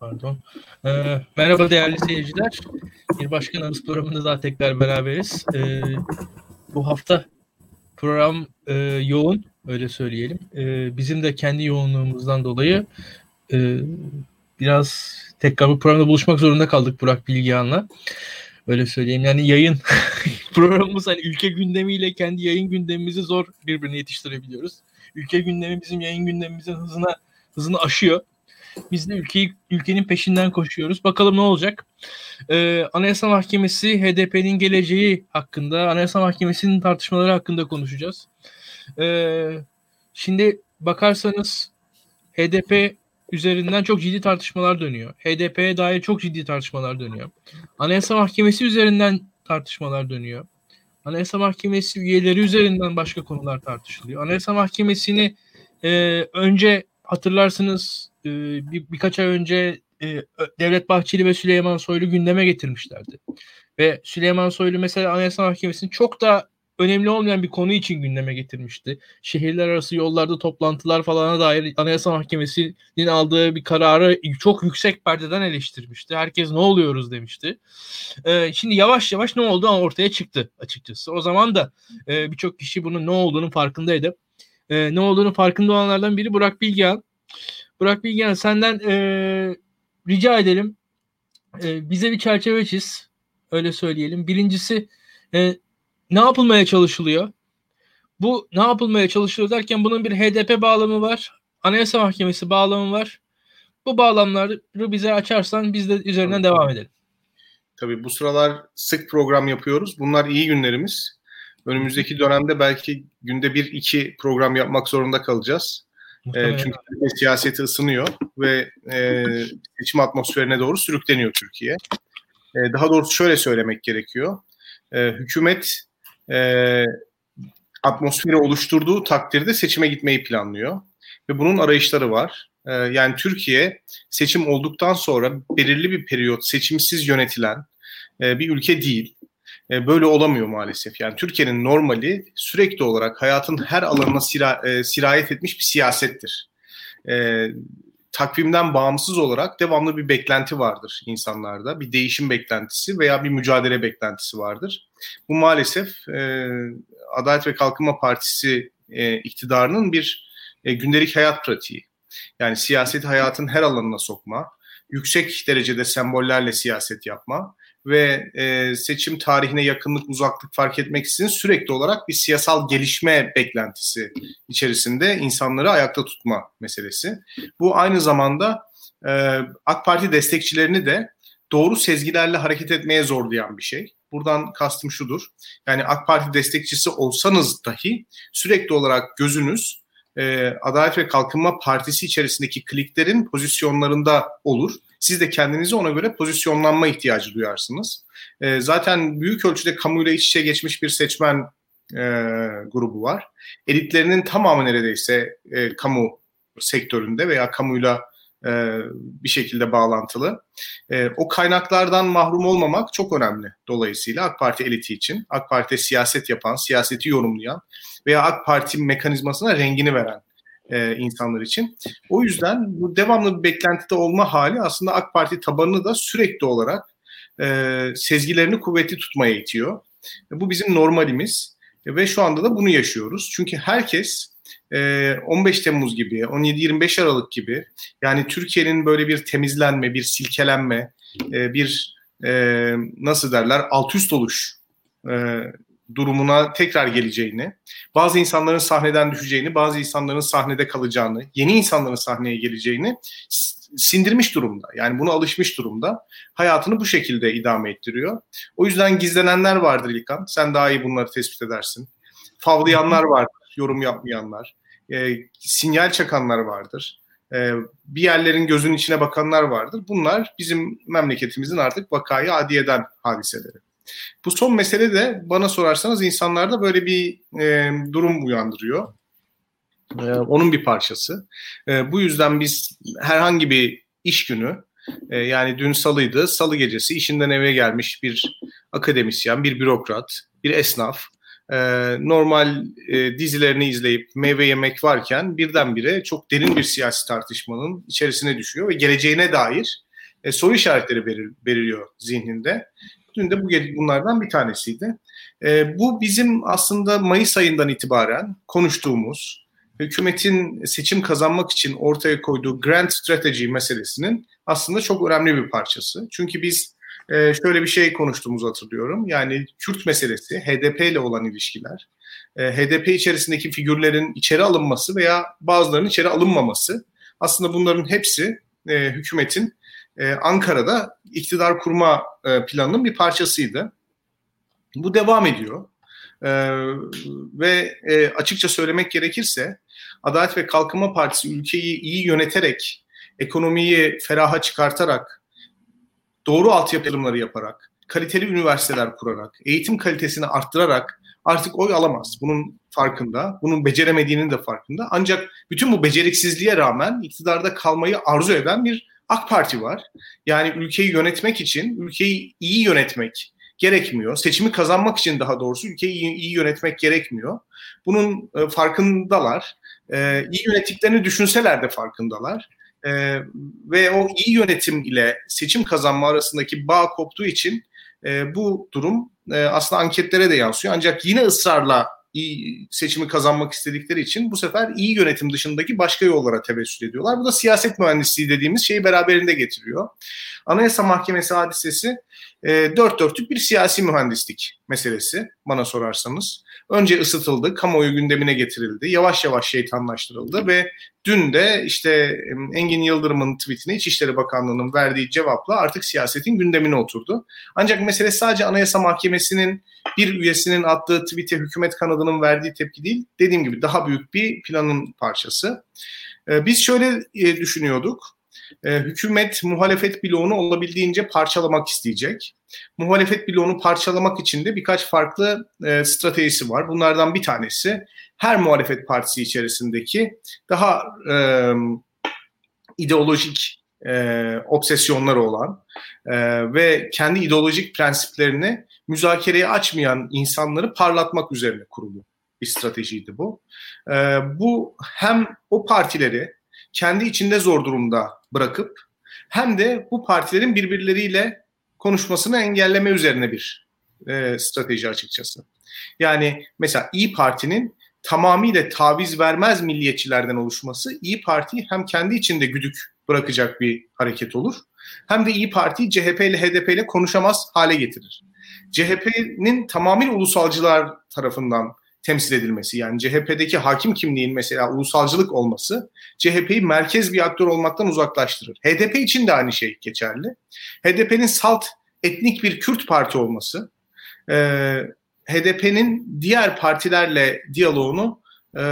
Pardon. Ee, merhaba değerli seyirciler. Bir başkan anıs programında daha tekrar beraberiz. Ee, bu hafta program e, yoğun, öyle söyleyelim. E, bizim de kendi yoğunluğumuzdan dolayı e, biraz tekrar bu programda buluşmak zorunda kaldık Burak Bilgehan'la. Öyle söyleyeyim. Yani yayın programımız hani ülke gündemiyle kendi yayın gündemimizi zor birbirine yetiştirebiliyoruz. Ülke gündemi bizim yayın gündemimizin hızına hızını aşıyor. Biz de ülkeyi, ülkenin peşinden koşuyoruz. Bakalım ne olacak? Ee, Anayasa Mahkemesi HDP'nin geleceği hakkında, Anayasa Mahkemesi'nin tartışmaları hakkında konuşacağız. Ee, şimdi bakarsanız HDP üzerinden çok ciddi tartışmalar dönüyor. HDP'ye dair çok ciddi tartışmalar dönüyor. Anayasa Mahkemesi üzerinden tartışmalar dönüyor. Anayasa Mahkemesi üyeleri üzerinden başka konular tartışılıyor. Anayasa Mahkemesi'ni e, önce hatırlarsınız e, bir, birkaç ay önce e, Devlet Bahçeli ve Süleyman Soylu gündeme getirmişlerdi. Ve Süleyman Soylu mesela Anayasa Mahkemesi'nin çok da önemli olmayan bir konu için gündeme getirmişti. Şehirler arası yollarda toplantılar falana dair Anayasa Mahkemesi'nin aldığı bir kararı çok yüksek perdeden eleştirmişti. Herkes ne oluyoruz demişti. Ee, şimdi yavaş yavaş ne oldu ortaya çıktı açıkçası. O zaman da e, birçok kişi bunun ne olduğunu farkındaydı. E, ne olduğunu farkında olanlardan biri Burak Bilgehan. Burak Bilgehan senden e, rica edelim. E, bize bir çerçeve çiz. Öyle söyleyelim. Birincisi e, ne yapılmaya çalışılıyor? Bu ne yapılmaya çalışılıyor derken bunun bir HDP bağlamı var. Anayasa Mahkemesi bağlamı var. Bu bağlamları bize açarsan biz de üzerinden devam edelim. Tabii bu sıralar sık program yapıyoruz. Bunlar iyi günlerimiz. Önümüzdeki dönemde belki günde bir iki program yapmak zorunda kalacağız. E, çünkü siyaseti ısınıyor ve e, seçim atmosferine doğru sürükleniyor Türkiye. E, daha doğrusu şöyle söylemek gerekiyor. E, hükümet e, atmosferi oluşturduğu takdirde seçime gitmeyi planlıyor. Ve bunun arayışları var. E, yani Türkiye seçim olduktan sonra belirli bir periyot seçimsiz yönetilen e, bir ülke değil. E, böyle olamıyor maalesef. Yani Türkiye'nin normali sürekli olarak hayatın her alanına sira, e, sirayet etmiş bir siyasettir. E, takvimden bağımsız olarak devamlı bir beklenti vardır insanlarda. Bir değişim beklentisi veya bir mücadele beklentisi vardır. Bu maalesef e, Adalet ve Kalkınma Partisi e, iktidarının bir e, gündelik hayat pratiği. Yani siyaseti hayatın her alanına sokma, yüksek derecede sembollerle siyaset yapma ve e, seçim tarihine yakınlık, uzaklık fark etmeksizin sürekli olarak bir siyasal gelişme beklentisi içerisinde insanları ayakta tutma meselesi. Bu aynı zamanda e, AK Parti destekçilerini de doğru sezgilerle hareket etmeye zorlayan bir şey. Buradan kastım şudur. Yani AK Parti destekçisi olsanız dahi sürekli olarak gözünüz e, Adalet ve Kalkınma Partisi içerisindeki kliklerin pozisyonlarında olur siz de kendinizi ona göre pozisyonlanma ihtiyacı duyarsınız. E, zaten büyük ölçüde kamuyla iç içe geçmiş bir seçmen e, grubu var. Elitlerinin tamamı neredeyse e, kamu sektöründe veya kamuyla e, bir şekilde bağlantılı. E, o kaynaklardan mahrum olmamak çok önemli dolayısıyla AK Parti eliti için. AK Parti siyaset yapan, siyaseti yorumlayan veya AK Parti mekanizmasına rengini veren e, insanlar için. O yüzden bu devamlı bir beklentide olma hali aslında AK Parti tabanını da sürekli olarak e, sezgilerini kuvvetli tutmaya itiyor. E, bu bizim normalimiz e, ve şu anda da bunu yaşıyoruz. Çünkü herkes 15 Temmuz gibi, 17-25 Aralık gibi yani Türkiye'nin böyle bir temizlenme, bir silkelenme, bir nasıl derler alt üst oluş durumuna tekrar geleceğini, bazı insanların sahneden düşeceğini, bazı insanların sahnede kalacağını, yeni insanların sahneye geleceğini sindirmiş durumda. Yani buna alışmış durumda. Hayatını bu şekilde idame ettiriyor. O yüzden gizlenenler vardır İlkan. Sen daha iyi bunları tespit edersin. Favlayanlar vardır, yorum yapmayanlar. E, sinyal çakanlar vardır. E, bir yerlerin gözünün içine bakanlar vardır. Bunlar bizim memleketimizin artık vakayı adiyeden hadiseleri. Bu son mesele de bana sorarsanız insanlarda böyle bir e, durum uyandırıyor. E, onun bir parçası. E, bu yüzden biz herhangi bir iş günü e, yani dün salıydı, salı gecesi işinden eve gelmiş bir akademisyen, bir bürokrat, bir esnaf e, normal e, dizilerini izleyip meyve yemek varken birdenbire çok derin bir siyasi tartışmanın içerisine düşüyor ve geleceğine dair e, soru işaretleri belir, beliriyor zihninde. Dün de bu bunlardan bir tanesiydi. E, bu bizim aslında Mayıs ayından itibaren konuştuğumuz, hükümetin seçim kazanmak için ortaya koyduğu grand strategy meselesinin aslında çok önemli bir parçası. Çünkü biz e, şöyle bir şey konuştuğumuzu hatırlıyorum. Yani Kürt meselesi, HDP ile olan ilişkiler, e, HDP içerisindeki figürlerin içeri alınması veya bazılarının içeri alınmaması aslında bunların hepsi e, hükümetin e, Ankara'da iktidar kurma e, planının bir parçasıydı. Bu devam ediyor. E, ve e, açıkça söylemek gerekirse Adalet ve Kalkınma Partisi ülkeyi iyi yöneterek, ekonomiyi feraha çıkartarak, doğru altyapı yaparak, kaliteli üniversiteler kurarak, eğitim kalitesini arttırarak artık oy alamaz. Bunun farkında, bunun beceremediğinin de farkında. Ancak bütün bu beceriksizliğe rağmen iktidarda kalmayı arzu eden bir AK Parti var. Yani ülkeyi yönetmek için, ülkeyi iyi yönetmek gerekmiyor. Seçimi kazanmak için daha doğrusu ülkeyi iyi, iyi yönetmek gerekmiyor. Bunun e, farkındalar. E, iyi yönettiklerini düşünseler de farkındalar. E, ve o iyi yönetim ile seçim kazanma arasındaki bağ koptuğu için e, bu durum e, aslında anketlere de yansıyor. Ancak yine ısrarla iyi seçimi kazanmak istedikleri için bu sefer iyi yönetim dışındaki başka yollara tevessül ediyorlar. Bu da siyaset mühendisliği dediğimiz şeyi beraberinde getiriyor. Anayasa Mahkemesi hadisesi e, dört dörtlük bir siyasi mühendislik meselesi bana sorarsanız. Önce ısıtıldı, kamuoyu gündemine getirildi, yavaş yavaş şeytanlaştırıldı ve dün de işte Engin Yıldırım'ın tweetine İçişleri Bakanlığı'nın verdiği cevapla artık siyasetin gündemine oturdu. Ancak mesele sadece Anayasa Mahkemesi'nin bir üyesinin attığı tweet'e hükümet kanadının verdiği tepki değil, dediğim gibi daha büyük bir planın parçası. E, biz şöyle e, düşünüyorduk, e, hükümet muhalefet bloğunu olabildiğince parçalamak isteyecek. Muhalefet bloğunu parçalamak için de birkaç farklı e, stratejisi var. Bunlardan bir tanesi her muhalefet partisi içerisindeki daha e, ideolojik e, obsesyonları olan e, ve kendi ideolojik prensiplerini müzakereye açmayan insanları parlatmak üzerine kurulu bir stratejiydi bu. E, bu hem o partileri kendi içinde zor durumda bırakıp hem de bu partilerin birbirleriyle konuşmasını engelleme üzerine bir e, strateji açıkçası. Yani mesela İyi Parti'nin tamamıyla taviz vermez milliyetçilerden oluşması İyi Parti'yi hem kendi içinde güdük bırakacak bir hareket olur. Hem de İyi Parti CHP ile HDP ile konuşamaz hale getirir. CHP'nin tamamıyla ulusalcılar tarafından temsil edilmesi yani CHP'deki hakim kimliğin mesela ulusalcılık olması CHP'yi merkez bir aktör olmaktan uzaklaştırır. HDP için de aynı şey geçerli. HDP'nin salt etnik bir Kürt parti olması e, HDP'nin diğer partilerle diyaloğunu e,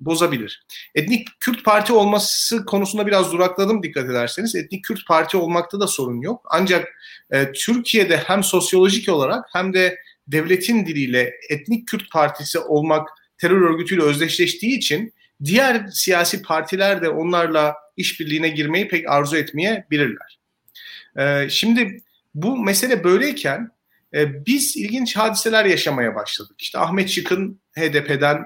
bozabilir. Etnik Kürt parti olması konusunda biraz durakladım dikkat ederseniz. Etnik Kürt parti olmakta da sorun yok. Ancak e, Türkiye'de hem sosyolojik olarak hem de devletin diliyle etnik Kürt partisi olmak terör örgütüyle özdeşleştiği için diğer siyasi partiler de onlarla işbirliğine girmeyi pek arzu etmeyebilirler. Ee, şimdi bu mesele böyleyken e, biz ilginç hadiseler yaşamaya başladık. İşte Ahmet Şık'ın HDP'den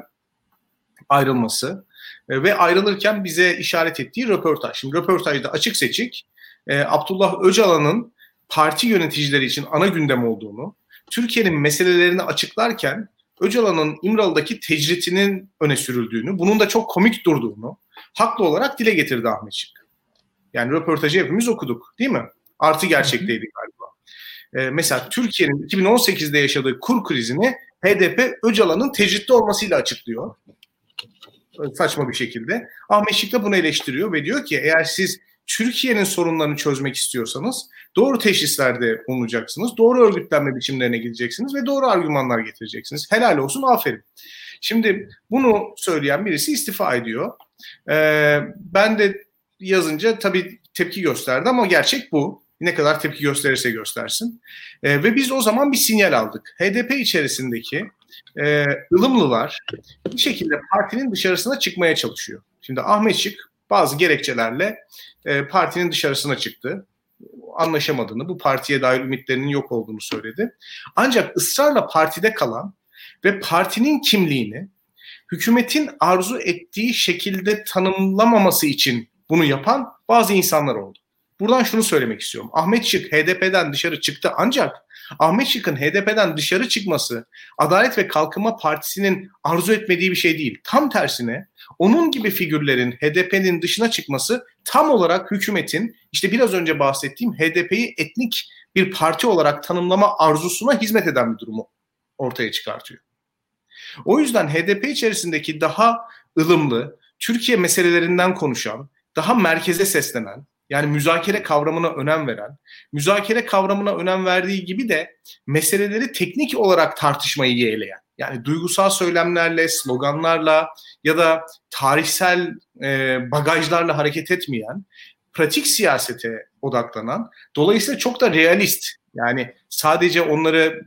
ayrılması e, ve ayrılırken bize işaret ettiği röportaj. Şimdi röportajda açık seçik e, Abdullah Öcalan'ın parti yöneticileri için ana gündem olduğunu, Türkiye'nin meselelerini açıklarken Öcalan'ın İmralı'daki tecritinin öne sürüldüğünü, bunun da çok komik durduğunu haklı olarak dile getirdi Ahmet Şık. Yani röportajı hepimiz okuduk değil mi? Artı gerçekteydi galiba. Ee, mesela Türkiye'nin 2018'de yaşadığı kur krizini HDP Öcalan'ın tecritte olmasıyla açıklıyor. Saçma bir şekilde. Ahmet Şık da bunu eleştiriyor ve diyor ki eğer siz Türkiye'nin sorunlarını çözmek istiyorsanız doğru teşhislerde bulunacaksınız, doğru örgütlenme biçimlerine gideceksiniz ve doğru argümanlar getireceksiniz. Helal olsun, aferin. Şimdi bunu söyleyen birisi istifa ediyor. Ee, ben de yazınca tabii tepki gösterdi ama gerçek bu. Ne kadar tepki gösterirse göstersin. Ee, ve biz o zaman bir sinyal aldık. HDP içerisindeki e, ılımlılar bir şekilde partinin dışarısına çıkmaya çalışıyor. Şimdi Ahmet Şık bazı gerekçelerle e, partinin dışarısına çıktı. Anlaşamadığını, bu partiye dair ümitlerinin yok olduğunu söyledi. Ancak ısrarla partide kalan ve partinin kimliğini hükümetin arzu ettiği şekilde tanımlamaması için bunu yapan bazı insanlar oldu. Buradan şunu söylemek istiyorum. Ahmet Şık HDP'den dışarı çıktı ancak Ahmet Şık'ın HDP'den dışarı çıkması Adalet ve Kalkınma Partisi'nin arzu etmediği bir şey değil. Tam tersine onun gibi figürlerin HDP'nin dışına çıkması tam olarak hükümetin işte biraz önce bahsettiğim HDP'yi etnik bir parti olarak tanımlama arzusuna hizmet eden bir durumu ortaya çıkartıyor. O yüzden HDP içerisindeki daha ılımlı, Türkiye meselelerinden konuşan, daha merkeze seslenen, yani müzakere kavramına önem veren, müzakere kavramına önem verdiği gibi de meseleleri teknik olarak tartışmayı yeğleyen, yani duygusal söylemlerle, sloganlarla ya da tarihsel e, bagajlarla hareket etmeyen, pratik siyasete odaklanan, dolayısıyla çok da realist, yani sadece onları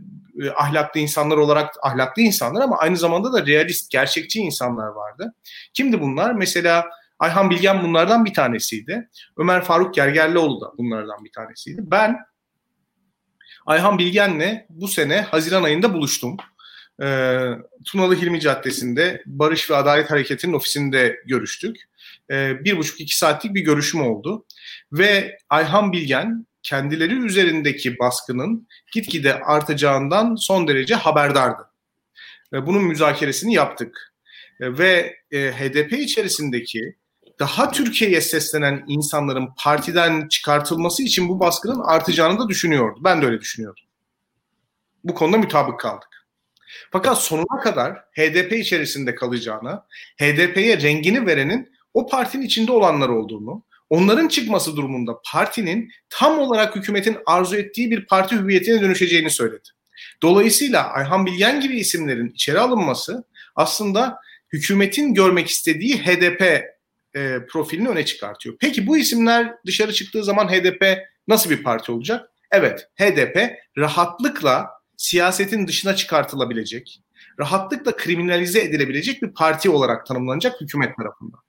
e, ahlaklı insanlar olarak ahlaklı insanlar ama aynı zamanda da realist, gerçekçi insanlar vardı. Kimdi bunlar? Mesela Ayhan Bilgen bunlardan bir tanesiydi. Ömer Faruk Gergerlioğlu da bunlardan bir tanesiydi. Ben Ayhan Bilgen'le bu sene Haziran ayında buluştum. Ee, Tunalı Hilmi Caddesi'nde Barış ve Adalet Hareketi'nin ofisinde görüştük. Ee, bir buçuk iki saatlik bir görüşüm oldu. Ve Ayhan Bilgen kendileri üzerindeki baskının gitgide artacağından son derece haberdardı. Ve bunun müzakeresini yaptık. Ve e, HDP içerisindeki daha Türkiye'ye seslenen insanların partiden çıkartılması için bu baskının artacağını da düşünüyordu. Ben de öyle düşünüyordum. Bu konuda mutabık kaldık. Fakat sonuna kadar HDP içerisinde kalacağını, HDP'ye rengini verenin o partinin içinde olanlar olduğunu, onların çıkması durumunda partinin tam olarak hükümetin arzu ettiği bir parti hüviyetine dönüşeceğini söyledi. Dolayısıyla Ayhan Bilgen gibi isimlerin içeri alınması aslında hükümetin görmek istediği HDP e, profilini öne çıkartıyor. Peki bu isimler dışarı çıktığı zaman HDP nasıl bir parti olacak? Evet, HDP rahatlıkla siyasetin dışına çıkartılabilecek, rahatlıkla kriminalize edilebilecek bir parti olarak tanımlanacak hükümet tarafından.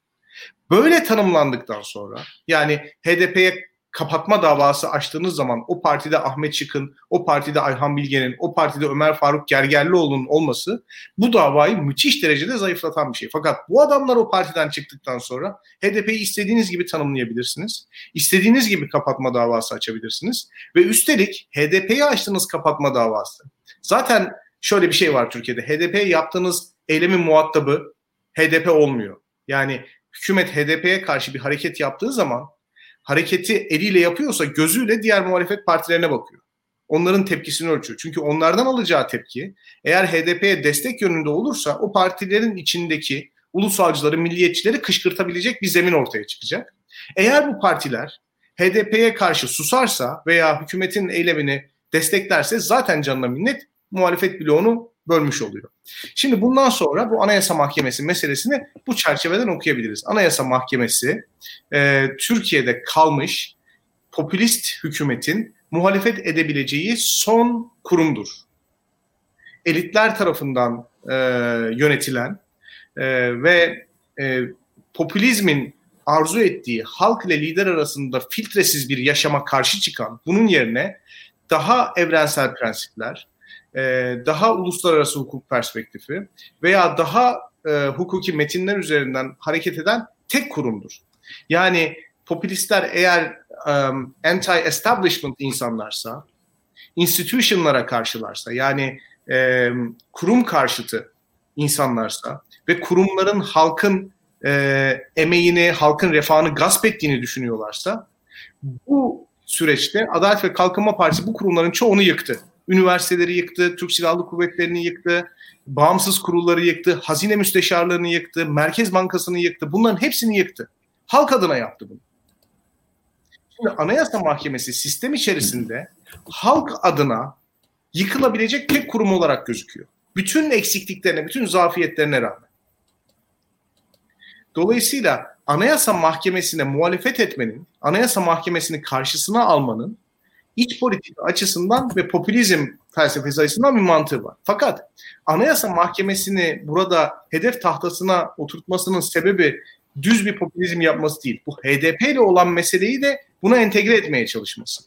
Böyle tanımlandıktan sonra yani HDP'ye kapatma davası açtığınız zaman o partide Ahmet Çıkın, o partide Ayhan Bilge'nin, o partide Ömer Faruk Gergerlioğlu'nun olması bu davayı müthiş derecede zayıflatan bir şey. Fakat bu adamlar o partiden çıktıktan sonra HDP'yi istediğiniz gibi tanımlayabilirsiniz. İstediğiniz gibi kapatma davası açabilirsiniz. Ve üstelik HDP'yi açtığınız kapatma davası. Zaten şöyle bir şey var Türkiye'de. HDP yaptığınız eylemin muhatabı HDP olmuyor. Yani hükümet HDP'ye karşı bir hareket yaptığı zaman hareketi eliyle yapıyorsa gözüyle diğer muhalefet partilerine bakıyor. Onların tepkisini ölçüyor. Çünkü onlardan alacağı tepki eğer HDP'ye destek yönünde olursa o partilerin içindeki ulusalcıları, milliyetçileri kışkırtabilecek bir zemin ortaya çıkacak. Eğer bu partiler HDP'ye karşı susarsa veya hükümetin eylemini desteklerse zaten canına minnet muhalefet bloğunu bölmüş oluyor. Şimdi bundan sonra bu Anayasa Mahkemesi meselesini bu çerçeveden okuyabiliriz. Anayasa Mahkemesi e, Türkiye'de kalmış popülist hükümetin muhalefet edebileceği son kurumdur. Elitler tarafından e, yönetilen e, ve e, popülizmin arzu ettiği halk ile lider arasında filtresiz bir yaşama karşı çıkan, bunun yerine daha evrensel prensipler, e, daha uluslararası hukuk perspektifi veya daha e, hukuki metinler üzerinden hareket eden tek kurumdur. Yani popülistler eğer um, anti-establishment insanlarsa, institutionlara karşılarsa yani e, kurum karşıtı insanlarsa ve kurumların halkın e, emeğini, halkın refahını gasp ettiğini düşünüyorlarsa bu süreçte Adalet ve Kalkınma Partisi bu kurumların çoğunu yıktı üniversiteleri yıktı, Türk Silahlı Kuvvetleri'ni yıktı, bağımsız kurulları yıktı, hazine müsteşarlığını yıktı, Merkez Bankası'nı yıktı. Bunların hepsini yıktı. Halk adına yaptı bunu. Şimdi Anayasa Mahkemesi sistem içerisinde halk adına yıkılabilecek tek kurum olarak gözüküyor. Bütün eksikliklerine, bütün zafiyetlerine rağmen. Dolayısıyla Anayasa Mahkemesi'ne muhalefet etmenin, Anayasa Mahkemesi'ni karşısına almanın iç politik açısından ve popülizm felsefesi açısından bir mantığı var. Fakat Anayasa Mahkemesi'ni burada hedef tahtasına oturtmasının sebebi düz bir popülizm yapması değil. Bu HDP ile olan meseleyi de buna entegre etmeye çalışması.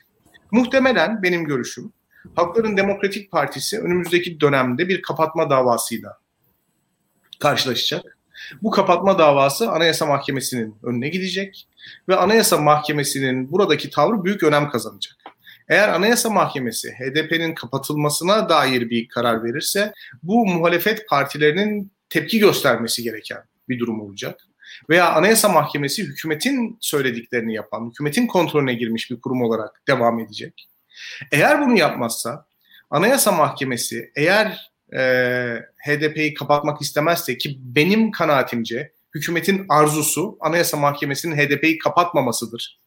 Muhtemelen benim görüşüm Halkların Demokratik Partisi önümüzdeki dönemde bir kapatma davasıyla karşılaşacak. Bu kapatma davası Anayasa Mahkemesi'nin önüne gidecek ve Anayasa Mahkemesi'nin buradaki tavrı büyük önem kazanacak. Eğer Anayasa Mahkemesi HDP'nin kapatılmasına dair bir karar verirse bu muhalefet partilerinin tepki göstermesi gereken bir durum olacak. Veya Anayasa Mahkemesi hükümetin söylediklerini yapan, hükümetin kontrolüne girmiş bir kurum olarak devam edecek. Eğer bunu yapmazsa Anayasa Mahkemesi eğer e, HDP'yi kapatmak istemezse ki benim kanaatimce hükümetin arzusu Anayasa Mahkemesi'nin HDP'yi kapatmamasıdır.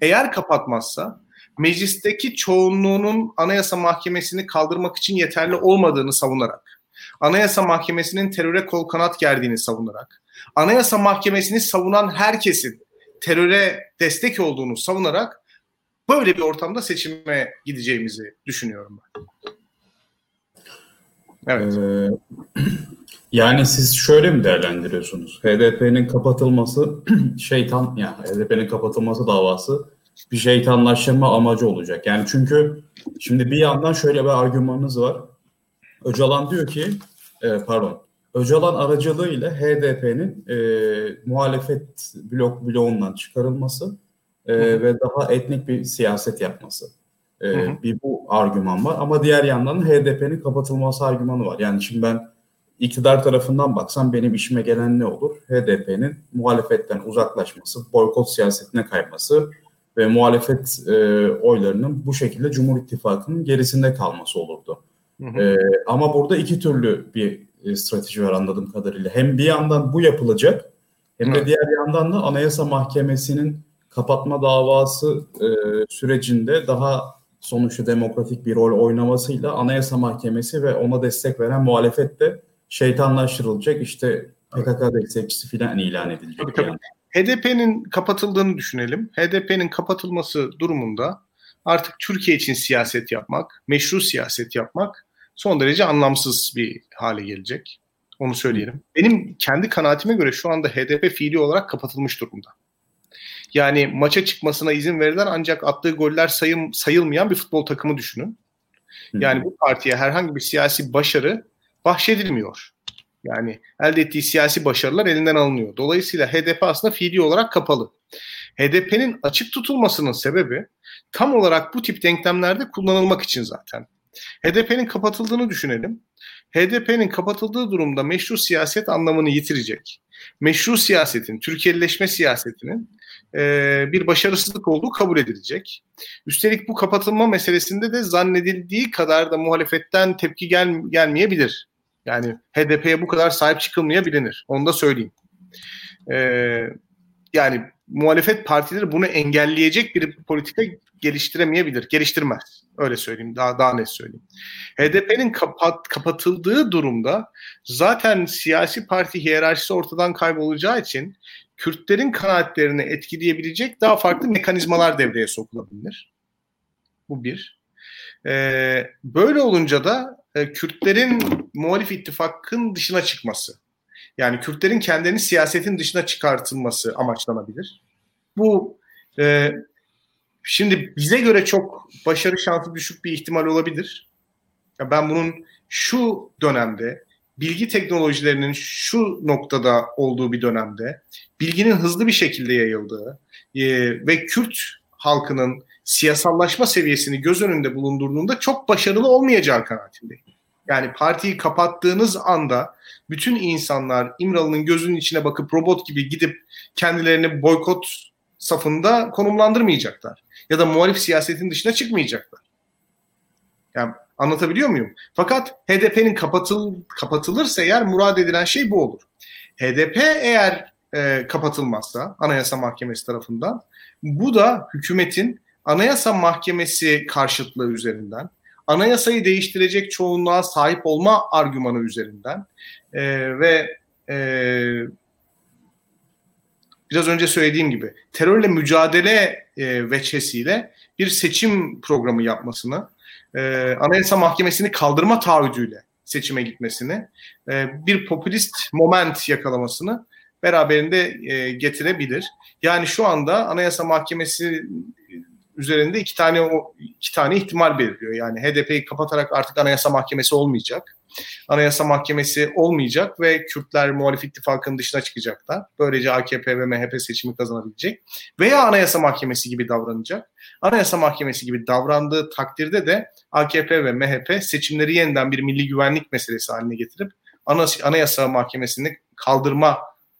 Eğer kapatmazsa meclisteki çoğunluğunun Anayasa Mahkemesi'ni kaldırmak için yeterli olmadığını savunarak, Anayasa Mahkemesi'nin teröre kol kanat gerdiğini savunarak, Anayasa Mahkemesi'ni savunan herkesin teröre destek olduğunu savunarak böyle bir ortamda seçime gideceğimizi düşünüyorum ben. Evet. Ee, yani siz şöyle mi değerlendiriyorsunuz? HDP'nin kapatılması şeytan yani HDP'nin kapatılması davası bir şeytanlaştırma amacı olacak. Yani çünkü şimdi bir yandan şöyle bir argümanınız var. Öcalan diyor ki e, pardon Öcalan aracılığıyla HDP'nin e, muhalefet blok bloğundan çıkarılması e, ve daha etnik bir siyaset yapması. E, bir bu argüman var ama diğer yandan HDP'nin kapatılması argümanı var. Yani şimdi ben iktidar tarafından baksam benim işime gelen ne olur? HDP'nin muhalefetten uzaklaşması, boykot siyasetine kayması ve muhalefet e, oylarının bu şekilde Cumhur İttifakı'nın gerisinde kalması olurdu. Hı hı. E, ama burada iki türlü bir e, strateji var anladığım kadarıyla. Hem bir yandan bu yapılacak hem de hı. diğer yandan da Anayasa Mahkemesi'nin kapatma davası e, sürecinde daha sonuçta demokratik bir rol oynamasıyla Anayasa Mahkemesi ve ona destek veren muhalefet de şeytanlaştırılacak. İşte PKK destekçisi filan ilan edilecek. Tabii, tabii. Yani. HDP'nin kapatıldığını düşünelim. HDP'nin kapatılması durumunda artık Türkiye için siyaset yapmak, meşru siyaset yapmak son derece anlamsız bir hale gelecek. Onu söyleyelim. Benim kendi kanaatime göre şu anda HDP fiili olarak kapatılmış durumda. Yani maça çıkmasına izin verilen ancak attığı goller sayım, sayılmayan bir futbol takımı düşünün. Yani bu partiye herhangi bir siyasi başarı bahşedilmiyor. Yani elde ettiği siyasi başarılar elinden alınıyor. Dolayısıyla HDP aslında fiili olarak kapalı. HDP'nin açık tutulmasının sebebi tam olarak bu tip denklemlerde kullanılmak için zaten. HDP'nin kapatıldığını düşünelim. HDP'nin kapatıldığı durumda meşru siyaset anlamını yitirecek. Meşru siyasetin, Türkiye'lileşme siyasetinin e, bir başarısızlık olduğu kabul edilecek. Üstelik bu kapatılma meselesinde de zannedildiği kadar da muhalefetten tepki gel, gelmeyebilir. Yani HDP'ye bu kadar sahip çıkılmayabilir. Onu da söyleyeyim. Ee, yani muhalefet partileri bunu engelleyecek bir politika geliştiremeyebilir. Geliştirmez. Öyle söyleyeyim. Daha daha net söyleyeyim. HDP'nin kapat, kapatıldığı durumda zaten siyasi parti hiyerarşisi ortadan kaybolacağı için Kürtlerin kanaatlerini etkileyebilecek daha farklı mekanizmalar devreye sokulabilir. Bu bir. Ee, böyle olunca da e, Kürtlerin muhalif ittifakın dışına çıkması. Yani Kürtlerin kendilerini siyasetin dışına çıkartılması amaçlanabilir. Bu e, şimdi bize göre çok başarı şansı düşük bir ihtimal olabilir. Ben bunun şu dönemde bilgi teknolojilerinin şu noktada olduğu bir dönemde bilginin hızlı bir şekilde yayıldığı e, ve Kürt halkının siyasallaşma seviyesini göz önünde bulundurduğunda çok başarılı olmayacağı kanaatindeyim. Yani partiyi kapattığınız anda bütün insanlar İmralı'nın gözünün içine bakıp robot gibi gidip kendilerini boykot safında konumlandırmayacaklar. Ya da muhalif siyasetin dışına çıkmayacaklar. Yani anlatabiliyor muyum? Fakat HDP'nin kapatıl, kapatılırsa eğer murad edilen şey bu olur. HDP eğer e, kapatılmazsa Anayasa Mahkemesi tarafından bu da hükümetin Anayasa Mahkemesi karşıtlığı üzerinden, anayasayı değiştirecek çoğunluğa sahip olma argümanı üzerinden e, ve e, biraz önce söylediğim gibi terörle mücadele e, veçesiyle bir seçim programı yapmasını, e, Anayasa Mahkemesi'ni kaldırma taahhüdüyle seçime gitmesini, e, bir popülist moment yakalamasını beraberinde e, getirebilir. Yani şu anda Anayasa Mahkemesi üzerinde iki tane o iki tane ihtimal belirliyor. Yani HDP'yi kapatarak artık Anayasa Mahkemesi olmayacak. Anayasa Mahkemesi olmayacak ve Kürtler muhalif ittifakın dışına çıkacaklar. Böylece AKP ve MHP seçimi kazanabilecek. Veya Anayasa Mahkemesi gibi davranacak. Anayasa Mahkemesi gibi davrandığı takdirde de AKP ve MHP seçimleri yeniden bir milli güvenlik meselesi haline getirip Anayasa Mahkemesi'ni kaldırma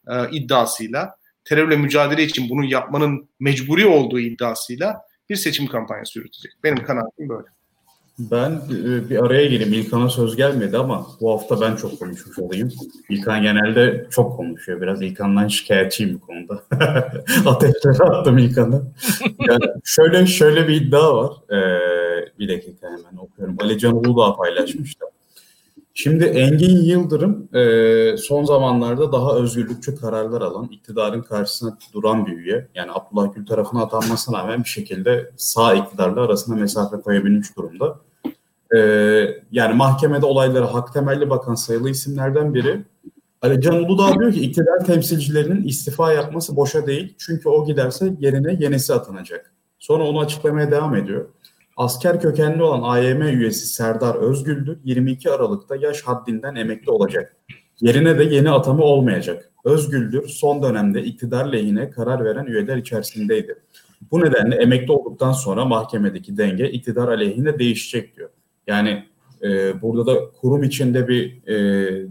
e, iddiasıyla terörle mücadele için bunu yapmanın mecburi olduğu iddiasıyla bir seçim kampanyası yürütecek. Benim kanaatim böyle. Ben e, bir araya gireyim. İlkan'a söz gelmedi ama bu hafta ben çok konuşmuş olayım. İlkan genelde çok konuşuyor. Biraz İlkan'dan şikayetçiyim bu konuda. Ateşlere attım İlkan'ı. Yani şöyle şöyle bir iddia var. Ee, bir dakika hemen okuyorum. Ali Can Uludağ paylaşmıştı. Şimdi Engin Yıldırım e, son zamanlarda daha özgürlükçü kararlar alan, iktidarın karşısına duran bir üye. Yani Abdullah Gül tarafına atanmasına rağmen bir şekilde sağ iktidarla arasında mesafe koyabilmiş durumda. E, yani mahkemede olaylara hak temelli bakan sayılı isimlerden biri. Ali Can Uludağ diyor ki iktidar temsilcilerinin istifa yapması boşa değil. Çünkü o giderse yerine yenisi atanacak. Sonra onu açıklamaya devam ediyor. Asker kökenli olan AYM üyesi Serdar Özgüldür 22 Aralık'ta yaş haddinden emekli olacak. Yerine de yeni atamı olmayacak. Özgüldür son dönemde iktidar lehine karar veren üyeler içerisindeydi. Bu nedenle emekli olduktan sonra mahkemedeki denge iktidar aleyhine değişecek diyor. Yani e, burada da kurum içinde bir e,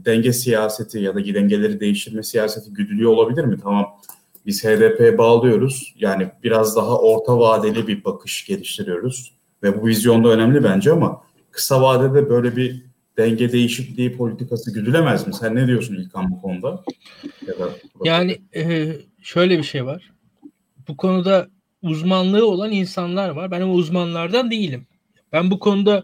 denge siyaseti ya da dengeleri değiştirme siyaseti güdülüyor olabilir mi? Tamam biz HDP'ye bağlıyoruz. Yani biraz daha orta vadeli bir bakış geliştiriyoruz ve bu vizyonda önemli bence ama kısa vadede böyle bir denge değişikliği politikası güdülemez mi? Sen ne diyorsun İlkan bu konuda? Ya da yani e, şöyle bir şey var. Bu konuda uzmanlığı olan insanlar var. Ben o uzmanlardan değilim. Ben bu konuda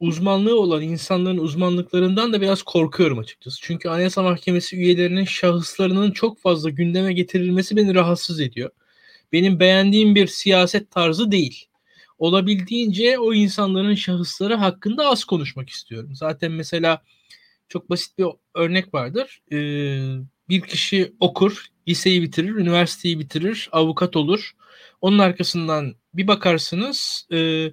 uzmanlığı olan insanların uzmanlıklarından da biraz korkuyorum açıkçası. Çünkü Anayasa Mahkemesi üyelerinin şahıslarının çok fazla gündeme getirilmesi beni rahatsız ediyor. Benim beğendiğim bir siyaset tarzı değil olabildiğince o insanların şahısları hakkında az konuşmak istiyorum. Zaten mesela çok basit bir örnek vardır. Ee, bir kişi okur, liseyi bitirir, üniversiteyi bitirir, avukat olur. Onun arkasından bir bakarsınız e,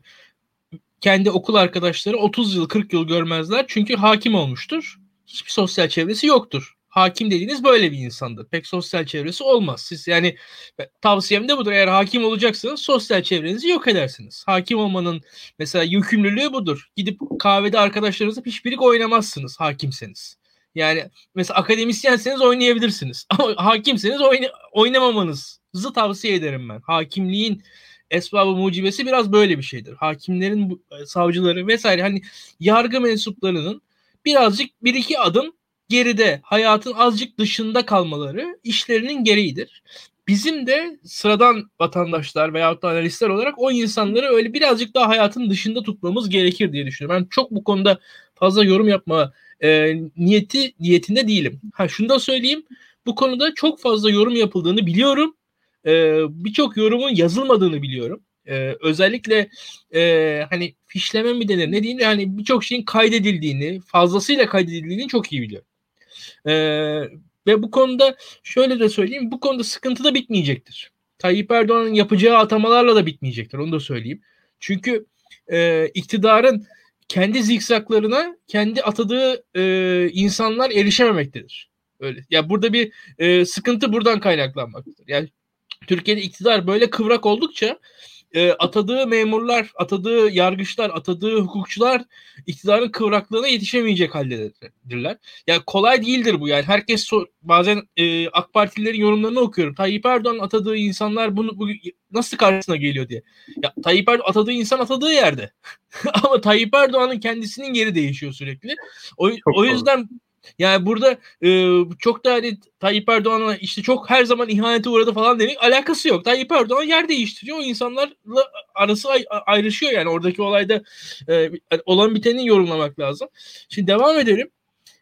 kendi okul arkadaşları 30 yıl 40 yıl görmezler çünkü hakim olmuştur. Hiçbir sosyal çevresi yoktur hakim dediğiniz böyle bir insandır. Pek sosyal çevresi olmaz. Siz yani tavsiyem de budur. Eğer hakim olacaksanız sosyal çevrenizi yok edersiniz. Hakim olmanın mesela yükümlülüğü budur. Gidip kahvede arkadaşlarınızla pişpirik oynamazsınız hakimseniz. Yani mesela akademisyenseniz oynayabilirsiniz. Ama hakimseniz oyna oynamamanızı tavsiye ederim ben. Hakimliğin esbabı mucibesi biraz böyle bir şeydir. Hakimlerin, savcıları vesaire hani yargı mensuplarının birazcık bir iki adım geride, hayatın azıcık dışında kalmaları işlerinin gereğidir. Bizim de sıradan vatandaşlar veyahut da analistler olarak o insanları öyle birazcık daha hayatın dışında tutmamız gerekir diye düşünüyorum. Ben çok bu konuda fazla yorum yapma e, niyeti niyetinde değilim. Ha şunu da söyleyeyim. Bu konuda çok fazla yorum yapıldığını biliyorum. E, Birçok yorumun yazılmadığını biliyorum. Ee, özellikle e, hani fişleme mi denir ne diyeyim yani birçok şeyin kaydedildiğini fazlasıyla kaydedildiğini çok iyi biliyorum. Ee, ve bu konuda şöyle de söyleyeyim bu konuda sıkıntı da bitmeyecektir. Tayyip Erdoğan'ın yapacağı atamalarla da bitmeyecektir onu da söyleyeyim. Çünkü e, iktidarın kendi zikzaklarına kendi atadığı e, insanlar erişememektedir. Öyle. Ya burada bir e, sıkıntı buradan kaynaklanmaktadır. Yani Türkiye'de iktidar böyle kıvrak oldukça e, atadığı memurlar, atadığı yargıçlar, atadığı hukukçular iktidarın kıvraklığına yetişemeyecek haldedirler. Yani kolay değildir bu yani. Herkes so- bazen e, AK Partililerin yorumlarını okuyorum. Tayyip Erdoğan atadığı insanlar bunu bu, nasıl karşısına geliyor diye. Ya Tayyip Erdoğan atadığı insan atadığı yerde. Ama Tayyip Erdoğan'ın kendisinin geri değişiyor sürekli. O, o yüzden yani burada e, çok da hani Tayyip Erdoğan'a işte çok her zaman ihanete uğradı falan demek alakası yok. Tayyip Erdoğan yer değiştiriyor. O insanlarla arası ay- ayrışıyor yani oradaki olayda e, olan biteni yorumlamak lazım. Şimdi devam edelim.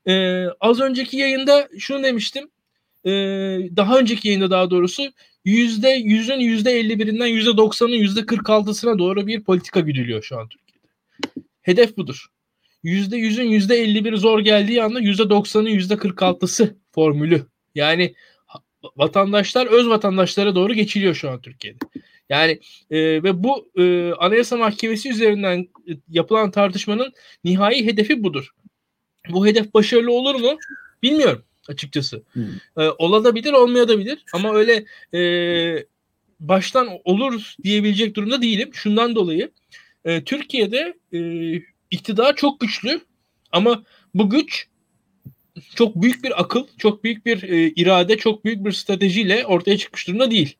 E, az önceki yayında şunu demiştim. E, daha önceki yayında daha doğrusu yüzde yüzün yüzde elli birinden yüzde doksanın yüzde kırk altısına doğru bir politika güdülüyor şu an Türkiye'de. Hedef budur. %100'ün %51 zor geldiği anda %90'ın %46'sı formülü. Yani vatandaşlar öz vatandaşlara doğru geçiliyor şu an Türkiye'de. Yani e, ve bu e, Anayasa Mahkemesi üzerinden e, yapılan tartışmanın nihai hedefi budur. Bu hedef başarılı olur mu? Bilmiyorum açıkçası. Hmm. E, olabilir, olmayabilir ama öyle e, baştan olur diyebilecek durumda değilim. Şundan dolayı e, Türkiye'de e, iktidar çok güçlü ama bu güç çok büyük bir akıl, çok büyük bir e, irade, çok büyük bir stratejiyle ortaya çıkmış durumda değil.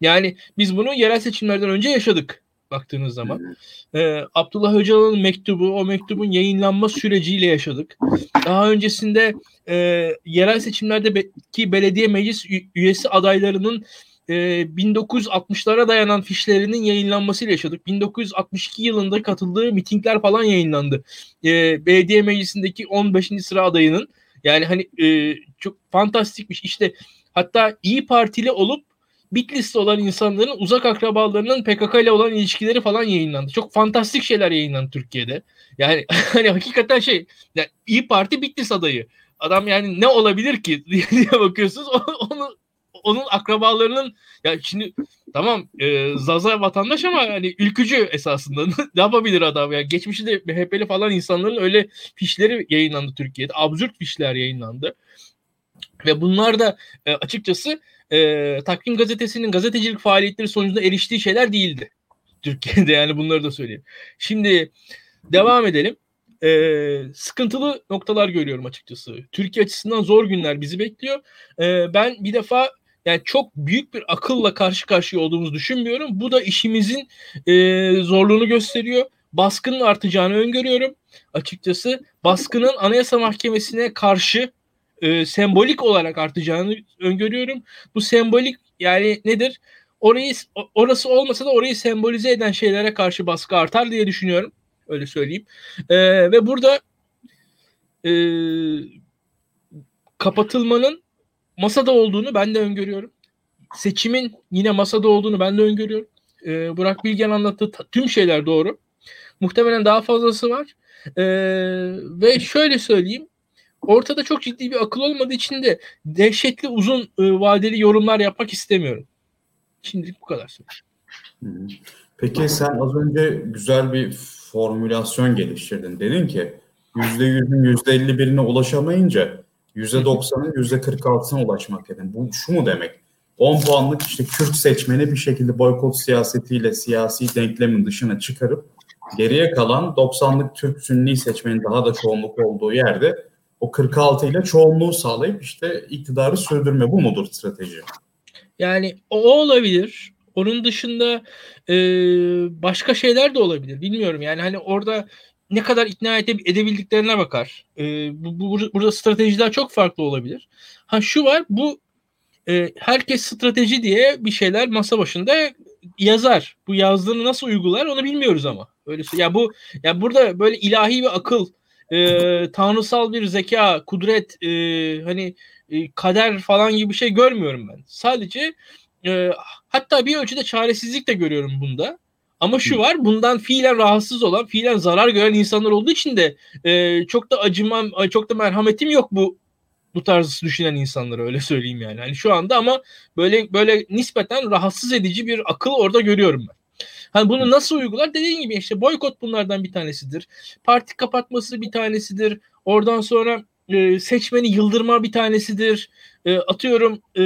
Yani biz bunu yerel seçimlerden önce yaşadık baktığınız zaman. Ee, Abdullah Öcalan'ın mektubu, o mektubun yayınlanma süreciyle yaşadık. Daha öncesinde e, yerel seçimlerde be, ki belediye meclis üyesi adaylarının e, 1960'lara dayanan fişlerinin yayınlanmasıyla yaşadık. 1962 yılında katıldığı mitingler falan yayınlandı. E, belediye meclisindeki 15. sıra adayının yani hani e, çok fantastikmiş. İşte hatta İyi Partili olup Bitlis'te olan insanların uzak akrabalarının PKK ile olan ilişkileri falan yayınlandı. Çok fantastik şeyler yayınlandı Türkiye'de. Yani hani hakikaten şey yani İyi Parti Bitlis adayı. Adam yani ne olabilir ki diye bakıyorsunuz. Onu onun akrabalarının ya şimdi tamam e, Zaza vatandaş ama hani ülkücü esasında ne yapabilir adam ya geçmişte MHP'li falan insanların öyle fişleri yayınlandı Türkiye'de absürt fişler yayınlandı ve bunlar da e, açıkçası e, Takvim Gazetesi'nin gazetecilik faaliyetleri sonucunda eriştiği şeyler değildi. Türkiye'de yani bunları da söyleyeyim. Şimdi devam edelim. Ee, sıkıntılı noktalar görüyorum açıkçası. Türkiye açısından zor günler bizi bekliyor. Ee, ben bir defa yani çok büyük bir akılla karşı karşıya olduğumuzu düşünmüyorum. Bu da işimizin e, zorluğunu gösteriyor. Baskının artacağını öngörüyorum. Açıkçası baskının Anayasa Mahkemesi'ne karşı e, sembolik olarak artacağını öngörüyorum. Bu sembolik yani nedir? Orayı orası olmasa da orayı sembolize eden şeylere karşı baskı artar diye düşünüyorum. Öyle söyleyeyim. E, ve burada e, kapatılmanın masada olduğunu ben de öngörüyorum. Seçimin yine masada olduğunu ben de öngörüyorum. E, Burak Bilgen anlattığı tüm şeyler doğru. Muhtemelen daha fazlası var. E, ve şöyle söyleyeyim ortada çok ciddi bir akıl olmadığı için de dehşetli uzun e, vadeli yorumlar yapmak istemiyorum. Şimdilik bu kadar. Peki sen az önce güzel bir formülasyon geliştirdin. Dedin ki %100'ün %51'ine ulaşamayınca %90'ın %46'sına ulaşmak dedin. Bu şu mu demek? 10 puanlık işte Kürt seçmeni bir şekilde boykot siyasetiyle siyasi denklemin dışına çıkarıp geriye kalan 90'lık Türk Sünni seçmenin daha da çoğunluk olduğu yerde o 46 ile çoğunluğu sağlayıp işte iktidarı sürdürme bu mudur strateji? Yani o olabilir. Onun dışında e, başka şeyler de olabilir. Bilmiyorum yani hani orada ne kadar ikna ede- edebildiklerine bakar. E, bu, bu, burada stratejiler çok farklı olabilir. Ha şu var bu e, herkes strateji diye bir şeyler masa başında yazar. Bu yazdığını nasıl uygular onu bilmiyoruz ama. Öyle ya bu ya burada böyle ilahi bir akıl e, tanrısal bir zeka, kudret, e, hani e, kader falan gibi bir şey görmüyorum ben. Sadece e, hatta bir ölçüde çaresizlik de görüyorum bunda. Ama şu var bundan fiilen rahatsız olan, fiilen zarar gören insanlar olduğu için de e, çok da acımam, çok da merhametim yok bu bu tarz düşünen insanlara öyle söyleyeyim yani. Hani şu anda ama böyle böyle nispeten rahatsız edici bir akıl orada görüyorum ben. Hani bunu nasıl uygular? Dediğim gibi işte boykot bunlardan bir tanesidir. Parti kapatması bir tanesidir. Oradan sonra e, seçmeni yıldırma bir tanesidir. E, atıyorum e,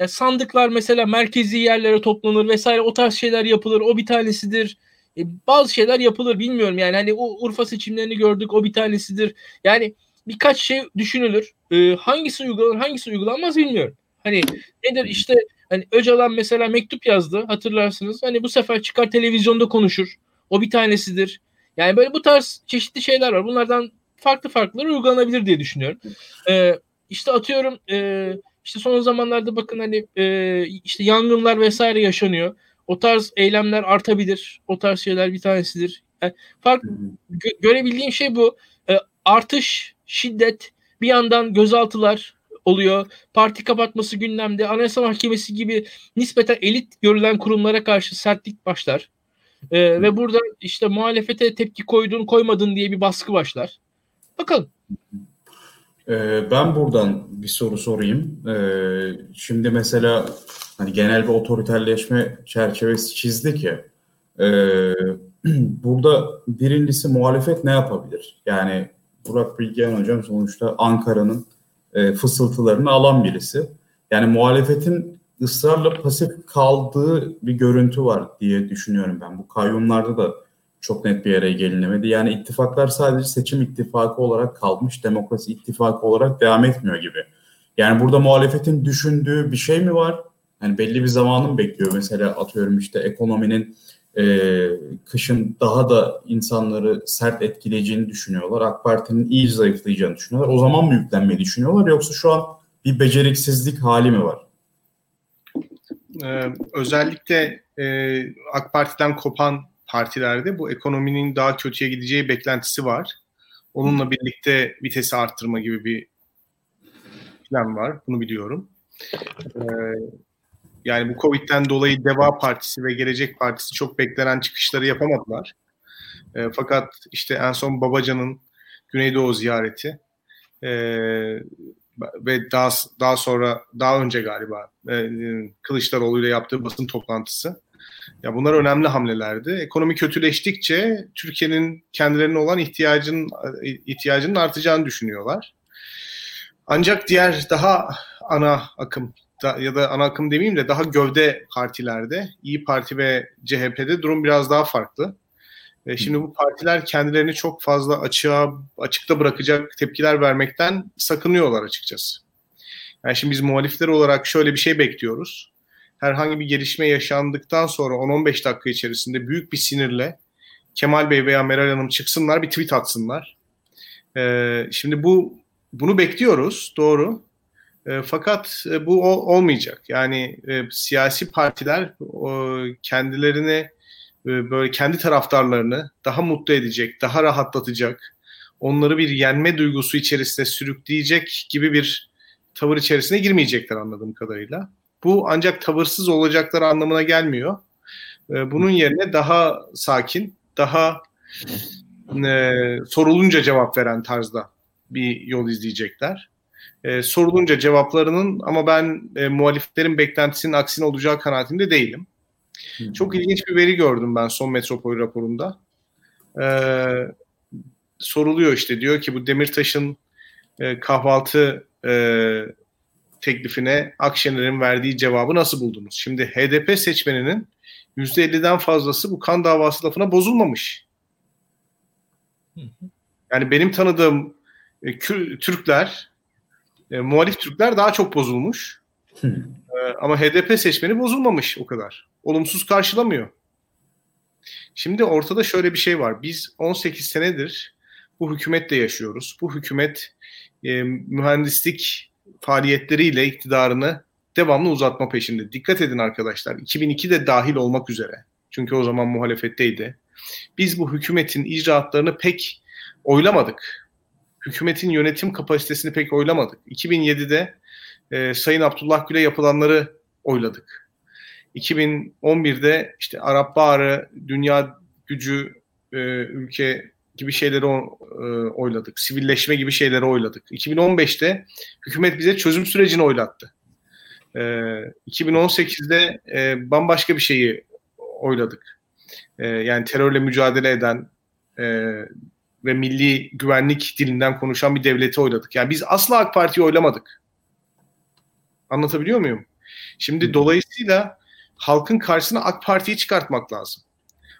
ya sandıklar mesela merkezi yerlere toplanır vesaire o tarz şeyler yapılır. O bir tanesidir. E, bazı şeyler yapılır bilmiyorum yani hani o Urfa seçimlerini gördük o bir tanesidir. Yani birkaç şey düşünülür. E, hangisi uygulanır hangisi uygulanmaz bilmiyorum. Hani nedir işte Hani Öcalan mesela mektup yazdı hatırlarsınız. Hani bu sefer çıkar televizyonda konuşur. O bir tanesidir. Yani böyle bu tarz çeşitli şeyler var. Bunlardan farklı farklı uygulanabilir diye düşünüyorum. Ee, işte atıyorum e, işte son zamanlarda bakın hani e, işte yangınlar vesaire yaşanıyor. O tarz eylemler artabilir. O tarz şeyler bir tanesidir. Yani fark gö- görebildiğim şey bu. E, artış, şiddet, bir yandan gözaltılar, oluyor. Parti kapatması gündemde. Anayasa Mahkemesi gibi nispeten elit görülen kurumlara karşı sertlik başlar. Ee, ve burada işte muhalefete tepki koydun koymadın diye bir baskı başlar. Bakalım. Ee, ben buradan bir soru sorayım. Ee, şimdi mesela hani genel bir otoriterleşme çerçevesi çizdik ya. Ee, burada birincisi muhalefet ne yapabilir? Yani Burak Bilgehan hocam sonuçta Ankara'nın e, fısıltılarını alan birisi. Yani muhalefetin ısrarla pasif kaldığı bir görüntü var diye düşünüyorum ben. Bu kayyumlarda da çok net bir yere gelinemedi. Yani ittifaklar sadece seçim ittifakı olarak kalmış, demokrasi ittifakı olarak devam etmiyor gibi. Yani burada muhalefetin düşündüğü bir şey mi var? Yani belli bir zamanı mı bekliyor? Mesela atıyorum işte ekonominin e, kışın daha da insanları sert etkileyeceğini düşünüyorlar. AK Parti'nin iyi zayıflayacağını düşünüyorlar. O zaman mı yüklenmeyi düşünüyorlar yoksa şu an bir beceriksizlik hali mi var? Ee, özellikle e, AK Parti'den kopan partilerde bu ekonominin daha kötüye gideceği beklentisi var. Onunla birlikte vitesi arttırma gibi bir plan var. Bunu biliyorum. Ee, yani bu Covid'den dolayı Deva Partisi ve Gelecek Partisi çok beklenen çıkışları yapamadılar. E, fakat işte en son Babacan'ın Güneydoğu ziyareti e, ve daha daha sonra daha önce galiba e, Kılıçdaroğlu ile yaptığı basın toplantısı. Ya bunlar önemli hamlelerdi. Ekonomi kötüleştikçe Türkiye'nin kendilerine olan ihtiyacın ihtiyacının artacağını düşünüyorlar. Ancak diğer daha ana akım da, ya da ana akım demeyeyim de daha gövde partilerde İyi Parti ve CHP'de durum biraz daha farklı. E, şimdi bu partiler kendilerini çok fazla açığa açıkta bırakacak tepkiler vermekten sakınıyorlar açıkçası. Yani şimdi biz muhalifler olarak şöyle bir şey bekliyoruz. Herhangi bir gelişme yaşandıktan sonra 10-15 dakika içerisinde büyük bir sinirle Kemal Bey veya Meral Hanım çıksınlar bir tweet atsınlar. Ee, şimdi bu bunu bekliyoruz doğru e, fakat e, bu o, olmayacak. Yani e, siyasi partiler o, kendilerini e, böyle kendi taraftarlarını daha mutlu edecek, daha rahatlatacak, onları bir yenme duygusu içerisine sürükleyecek gibi bir tavır içerisine girmeyecekler anladığım kadarıyla. Bu ancak tavırsız olacakları anlamına gelmiyor. E, bunun yerine daha sakin, daha e, sorulunca cevap veren tarzda bir yol izleyecekler e, sorulunca cevaplarının ama ben e, muhaliflerin beklentisinin aksine olacağı kanaatinde değilim. Hmm. Çok ilginç bir veri gördüm ben son Metropol raporunda. E, soruluyor işte diyor ki bu Demirtaş'ın e, kahvaltı e, teklifine Akşener'in verdiği cevabı nasıl buldunuz? Şimdi HDP seçmeninin %50'den fazlası bu kan davası lafına bozulmamış. Yani benim tanıdığım e, Türkler e, muhalif Türkler daha çok bozulmuş. e, ama HDP seçmeni bozulmamış o kadar. Olumsuz karşılamıyor. Şimdi ortada şöyle bir şey var. Biz 18 senedir bu hükümetle yaşıyoruz. Bu hükümet e, mühendislik faaliyetleriyle iktidarını devamlı uzatma peşinde. Dikkat edin arkadaşlar. 2002'de dahil olmak üzere. Çünkü o zaman muhalefetteydi. Biz bu hükümetin icraatlarını pek oylamadık hükümetin yönetim kapasitesini pek oylamadık. 2007'de e, Sayın Abdullah Gül'e yapılanları oyladık. 2011'de işte Arap Baharı, Dünya Gücü, e, ülke gibi şeyleri e, oyladık. Sivilleşme gibi şeyleri oyladık. 2015'te hükümet bize çözüm sürecini oylattı. E, 2018'de e, bambaşka bir şeyi oyladık. E, yani terörle mücadele eden, e, ve milli güvenlik dilinden konuşan bir devleti oyladık. Yani biz asla AK Parti'yi oylamadık. Anlatabiliyor muyum? Şimdi dolayısıyla halkın karşısına AK Parti'yi çıkartmak lazım.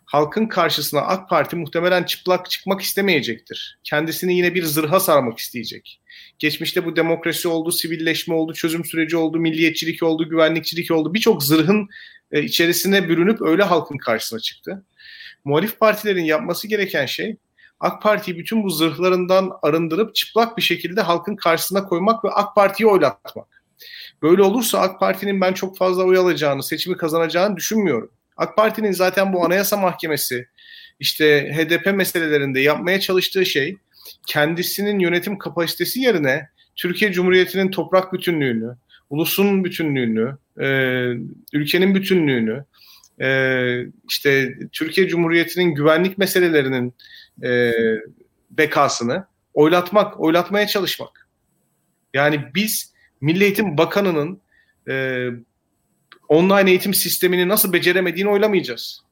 Halkın karşısına AK Parti muhtemelen çıplak çıkmak istemeyecektir. Kendisini yine bir zırha sarmak isteyecek. Geçmişte bu demokrasi oldu, sivilleşme oldu, çözüm süreci oldu, milliyetçilik oldu, güvenlikçilik oldu. Birçok zırhın e, içerisine bürünüp öyle halkın karşısına çıktı. Muhalif partilerin yapması gereken şey AK Parti'yi bütün bu zırhlarından arındırıp çıplak bir şekilde halkın karşısına koymak ve AK Parti'yi oylatmak. Böyle olursa AK Parti'nin ben çok fazla oy alacağını, seçimi kazanacağını düşünmüyorum. AK Parti'nin zaten bu Anayasa Mahkemesi işte HDP meselelerinde yapmaya çalıştığı şey kendisinin yönetim kapasitesi yerine Türkiye Cumhuriyeti'nin toprak bütünlüğünü, ulusun bütünlüğünü, e, ülkenin bütünlüğünü, e, işte Türkiye Cumhuriyeti'nin güvenlik meselelerinin e, bekasını oylatmak, oylatmaya çalışmak. Yani biz Milli Eğitim Bakanı'nın e, online eğitim sistemini nasıl beceremediğini oylamayacağız.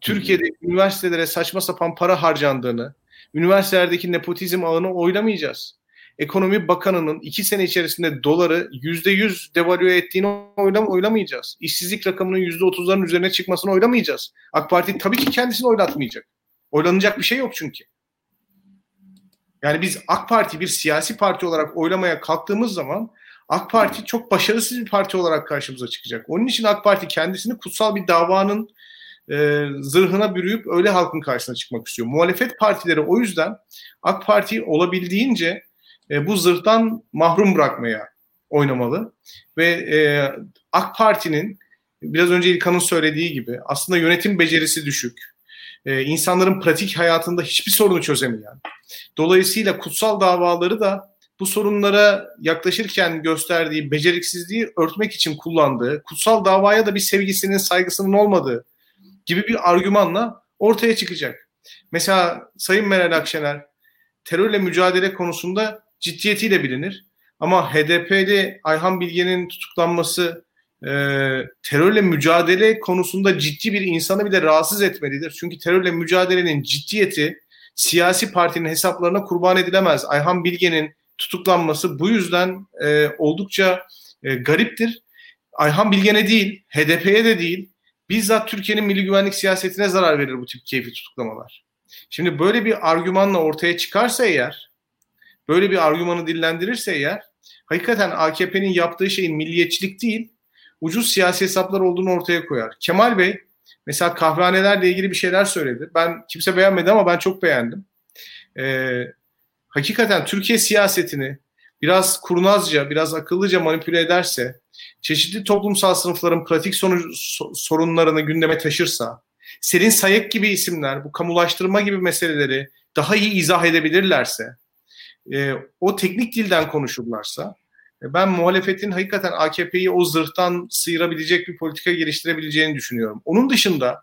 Türkiye'de üniversitelere saçma sapan para harcandığını, üniversitelerdeki nepotizm ağını oylamayacağız. Ekonomi Bakanı'nın iki sene içerisinde doları yüzde yüz devalüe ettiğini oylam oylamayacağız. İşsizlik rakamının yüzde otuzların üzerine çıkmasını oylamayacağız. AK Parti tabii ki kendisini oylatmayacak. Oylanacak bir şey yok çünkü. Yani biz AK Parti bir siyasi parti olarak oylamaya kalktığımız zaman AK Parti çok başarısız bir parti olarak karşımıza çıkacak. Onun için AK Parti kendisini kutsal bir davanın e, zırhına bürüyüp öyle halkın karşısına çıkmak istiyor. Muhalefet partileri o yüzden AK Parti olabildiğince e, bu zırhtan mahrum bırakmaya oynamalı. Ve e, AK Parti'nin biraz önce İlkan'ın söylediği gibi aslında yönetim becerisi düşük. E, insanların pratik hayatında hiçbir sorunu çözemeyen. Dolayısıyla kutsal davaları da bu sorunlara yaklaşırken gösterdiği beceriksizliği örtmek için kullandığı, kutsal davaya da bir sevgisinin, saygısının olmadığı gibi bir argümanla ortaya çıkacak. Mesela Sayın Meral Akşener terörle mücadele konusunda ciddiyetiyle bilinir. Ama HDP'li Ayhan Bilge'nin tutuklanması e, terörle mücadele konusunda ciddi bir insanı bile rahatsız etmelidir. Çünkü terörle mücadelenin ciddiyeti siyasi partinin hesaplarına kurban edilemez. Ayhan Bilge'nin tutuklanması bu yüzden e, oldukça e, gariptir. Ayhan Bilge'ne değil, HDP'ye de değil, bizzat Türkiye'nin milli güvenlik siyasetine zarar verir bu tip keyfi tutuklamalar. Şimdi böyle bir argümanla ortaya çıkarsa eğer, böyle bir argümanı dillendirirse eğer, hakikaten AKP'nin yaptığı şeyin milliyetçilik değil, ucuz siyasi hesaplar olduğunu ortaya koyar. Kemal Bey mesela kahvehanelerle ilgili bir şeyler söyledi. Ben kimse beğenmedi ama ben çok beğendim. Ee, hakikaten Türkiye siyasetini biraz kurnazca, biraz akıllıca manipüle ederse, çeşitli toplumsal sınıfların pratik sonuç, sorunlarını gündeme taşırsa, Selin Sayık gibi isimler bu kamulaştırma gibi meseleleri daha iyi izah edebilirlerse, e, o teknik dilden konuşurlarsa, e, ben muhalefetin hakikaten AKP'yi o zırhtan sıyırabilecek bir politika geliştirebileceğini düşünüyorum. Onun dışında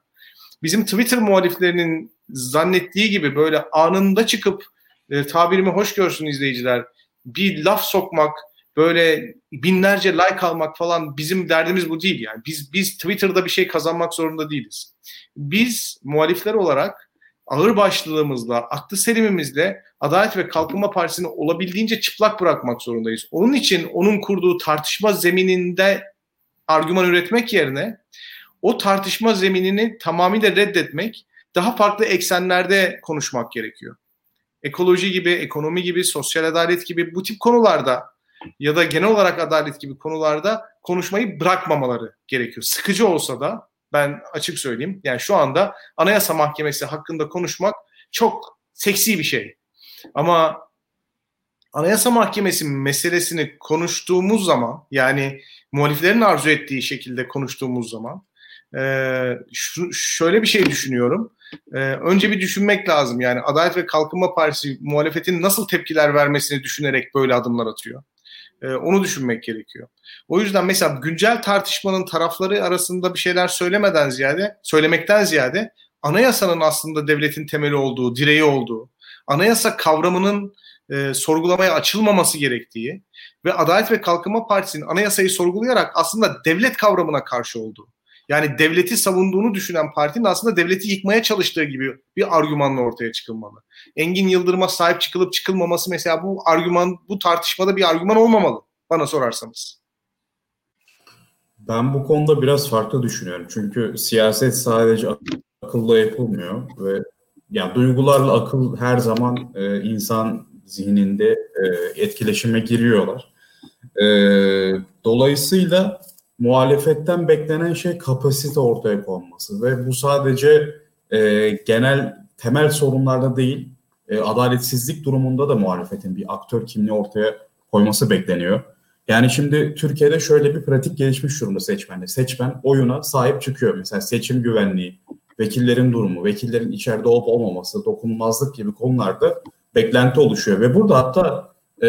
bizim Twitter muhaliflerinin zannettiği gibi böyle anında çıkıp e, tabirimi hoş görsün izleyiciler. Bir laf sokmak, böyle binlerce like almak falan bizim derdimiz bu değil yani. Biz biz Twitter'da bir şey kazanmak zorunda değiliz. Biz muhalifler olarak ağır başlılığımızla, aklı selimimizle Adalet ve Kalkınma Partisi'ni olabildiğince çıplak bırakmak zorundayız. Onun için onun kurduğu tartışma zemininde argüman üretmek yerine o tartışma zeminini tamamıyla reddetmek, daha farklı eksenlerde konuşmak gerekiyor ekoloji gibi, ekonomi gibi, sosyal adalet gibi bu tip konularda ya da genel olarak adalet gibi konularda konuşmayı bırakmamaları gerekiyor. Sıkıcı olsa da ben açık söyleyeyim. Yani şu anda Anayasa Mahkemesi hakkında konuşmak çok seksi bir şey. Ama Anayasa Mahkemesi meselesini konuştuğumuz zaman yani muhaliflerin arzu ettiği şekilde konuştuğumuz zaman e, şu, şöyle bir şey düşünüyorum e, önce bir düşünmek lazım. Yani Adalet ve Kalkınma Partisi muhalefetin nasıl tepkiler vermesini düşünerek böyle adımlar atıyor. E, onu düşünmek gerekiyor. O yüzden mesela güncel tartışmanın tarafları arasında bir şeyler söylemeden ziyade, söylemekten ziyade anayasanın aslında devletin temeli olduğu, direği olduğu, anayasa kavramının e, sorgulamaya açılmaması gerektiği ve Adalet ve Kalkınma Partisi'nin anayasayı sorgulayarak aslında devlet kavramına karşı olduğu. Yani devleti savunduğunu düşünen partinin aslında devleti yıkmaya çalıştığı gibi bir argümanla ortaya çıkılmalı. Engin Yıldırım'a sahip çıkılıp çıkılmaması mesela bu argüman, bu tartışmada bir argüman olmamalı bana sorarsanız. Ben bu konuda biraz farklı düşünüyorum. Çünkü siyaset sadece akılla yapılmıyor ve yani duygularla akıl her zaman e, insan zihninde e, etkileşime giriyorlar. E, dolayısıyla muhalefetten beklenen şey kapasite ortaya konması ve bu sadece e, genel temel sorunlarda değil e, adaletsizlik durumunda da muhalefetin bir aktör kimliği ortaya koyması bekleniyor. Yani şimdi Türkiye'de şöyle bir pratik gelişmiş durumda seçmende. Seçmen oyuna sahip çıkıyor. Mesela seçim güvenliği, vekillerin durumu, vekillerin içeride olup olmaması, dokunulmazlık gibi konularda beklenti oluşuyor. Ve burada hatta e,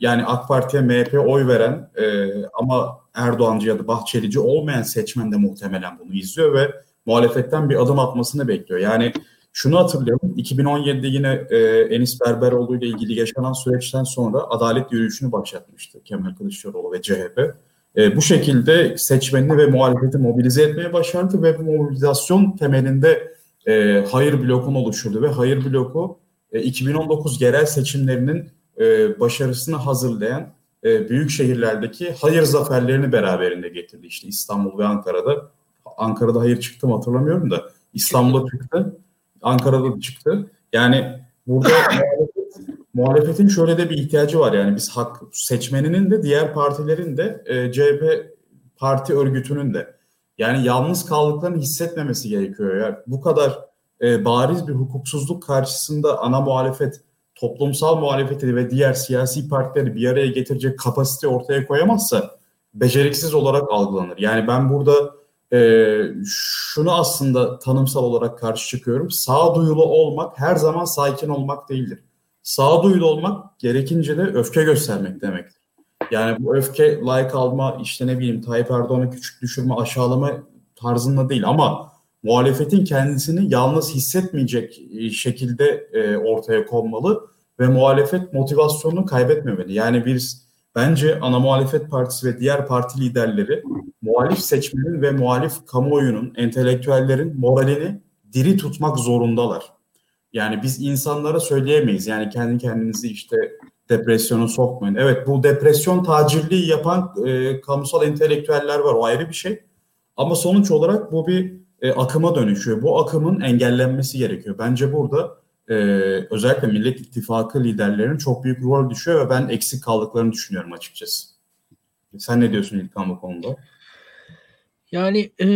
yani AK Parti'ye MHP oy veren e, ama Erdoğancı ya da Bahçelici olmayan seçmen de muhtemelen bunu izliyor ve muhalefetten bir adım atmasını bekliyor. Yani Şunu hatırlayalım. 2017'de yine e, Enis Berberoğlu ile ilgili yaşanan süreçten sonra adalet yürüyüşünü başlatmıştı Kemal Kılıçdaroğlu ve CHP. E, bu şekilde seçmenini ve muhalefeti mobilize etmeye başardı ve bu mobilizasyon temelinde e, hayır blokunu oluşturdu ve hayır bloku e, 2019 yerel seçimlerinin e, başarısını hazırlayan e, büyük şehirlerdeki hayır zaferlerini beraberinde getirdi. İşte İstanbul ve Ankara'da. Ankara'da hayır çıktı mı hatırlamıyorum da İstanbul'da çıktı. Ankara'da da çıktı. Yani burada muhalefet, muhalefetin şöyle de bir ihtiyacı var. Yani biz hak seçmeninin de diğer partilerin de e, CHP parti örgütünün de yani yalnız kaldıklarını hissetmemesi gerekiyor. Yani bu kadar e, bariz bir hukuksuzluk karşısında ana muhalefet toplumsal muhalefeti ve diğer siyasi partileri bir araya getirecek kapasite ortaya koyamazsa beceriksiz olarak algılanır. Yani ben burada e, şunu aslında tanımsal olarak karşı çıkıyorum. Sağduyulu olmak her zaman sakin olmak değildir. Sağduyulu olmak gerekince de öfke göstermek demektir. Yani bu öfke like alma işte ne bileyim Tayyip Erdoğan'ı küçük düşürme aşağılama tarzında değil ama muhalefetin kendisini yalnız hissetmeyecek e, şekilde e, ortaya konmalı ve muhalefet motivasyonunu kaybetmemeli. Yani biz bence ana muhalefet partisi ve diğer parti liderleri muhalif seçmenin ve muhalif kamuoyunun, entelektüellerin moralini diri tutmak zorundalar. Yani biz insanlara söyleyemeyiz. Yani kendi kendinizi işte depresyona sokmayın. Evet bu depresyon tacirliği yapan e, kamusal entelektüeller var. O ayrı bir şey. Ama sonuç olarak bu bir e, akıma dönüşüyor. Bu akımın engellenmesi gerekiyor. Bence burada e, özellikle Millet İttifakı liderlerinin çok büyük rol düşüyor ve ben eksik kaldıklarını düşünüyorum açıkçası. Sen ne diyorsun İlkan bu konuda? Yani e,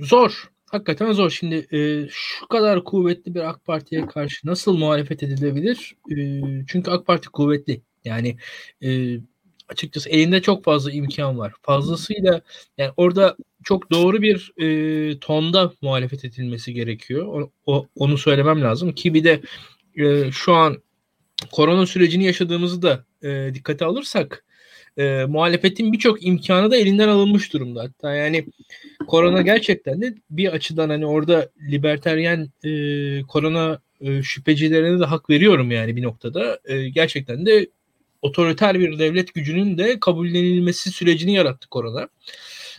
zor. Hakikaten zor. Şimdi e, şu kadar kuvvetli bir AK Parti'ye karşı nasıl muhalefet edilebilir? E, çünkü AK Parti kuvvetli. Yani e, açıkçası elinde çok fazla imkan var. Fazlasıyla yani orada çok doğru bir e, tonda muhalefet edilmesi gerekiyor. O, o, onu söylemem lazım ki bir de e, şu an korona sürecini yaşadığımızı da e, dikkate alırsak e, muhalefetin birçok imkanı da elinden alınmış durumda. Hatta yani korona gerçekten de bir açıdan hani orada liberteryen e, korona e, şüphecilerine de hak veriyorum yani bir noktada. E, gerçekten de otoriter bir devlet gücünün de kabullenilmesi sürecini yarattı korona.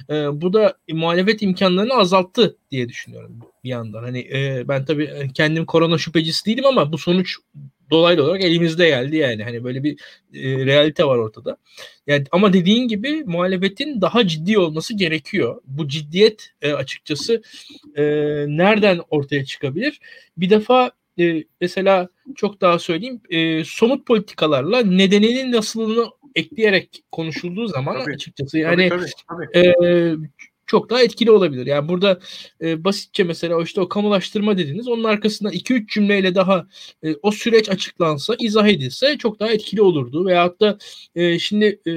E, bu da muhalefet imkanlarını azalttı diye düşünüyorum bir yandan. Hani e, ben tabii kendim korona şüphecisi değilim ama bu sonuç dolaylı olarak elimizde geldi yani. Hani böyle bir e, realite var ortada. Yani ama dediğin gibi muhalefetin daha ciddi olması gerekiyor. Bu ciddiyet e, açıkçası e, nereden ortaya çıkabilir? Bir defa e, mesela çok daha söyleyeyim e, somut politikalarla nedeninin nasılını ekleyerek konuşulduğu zaman tabii. açıkçası yani tabii, tabii, tabii. E, çok daha etkili olabilir. Yani burada e, basitçe mesela işte o kamulaştırma dediniz. Onun arkasından 2-3 cümleyle daha e, o süreç açıklansa, izah edilse çok daha etkili olurdu. Veyahut da e, şimdi e,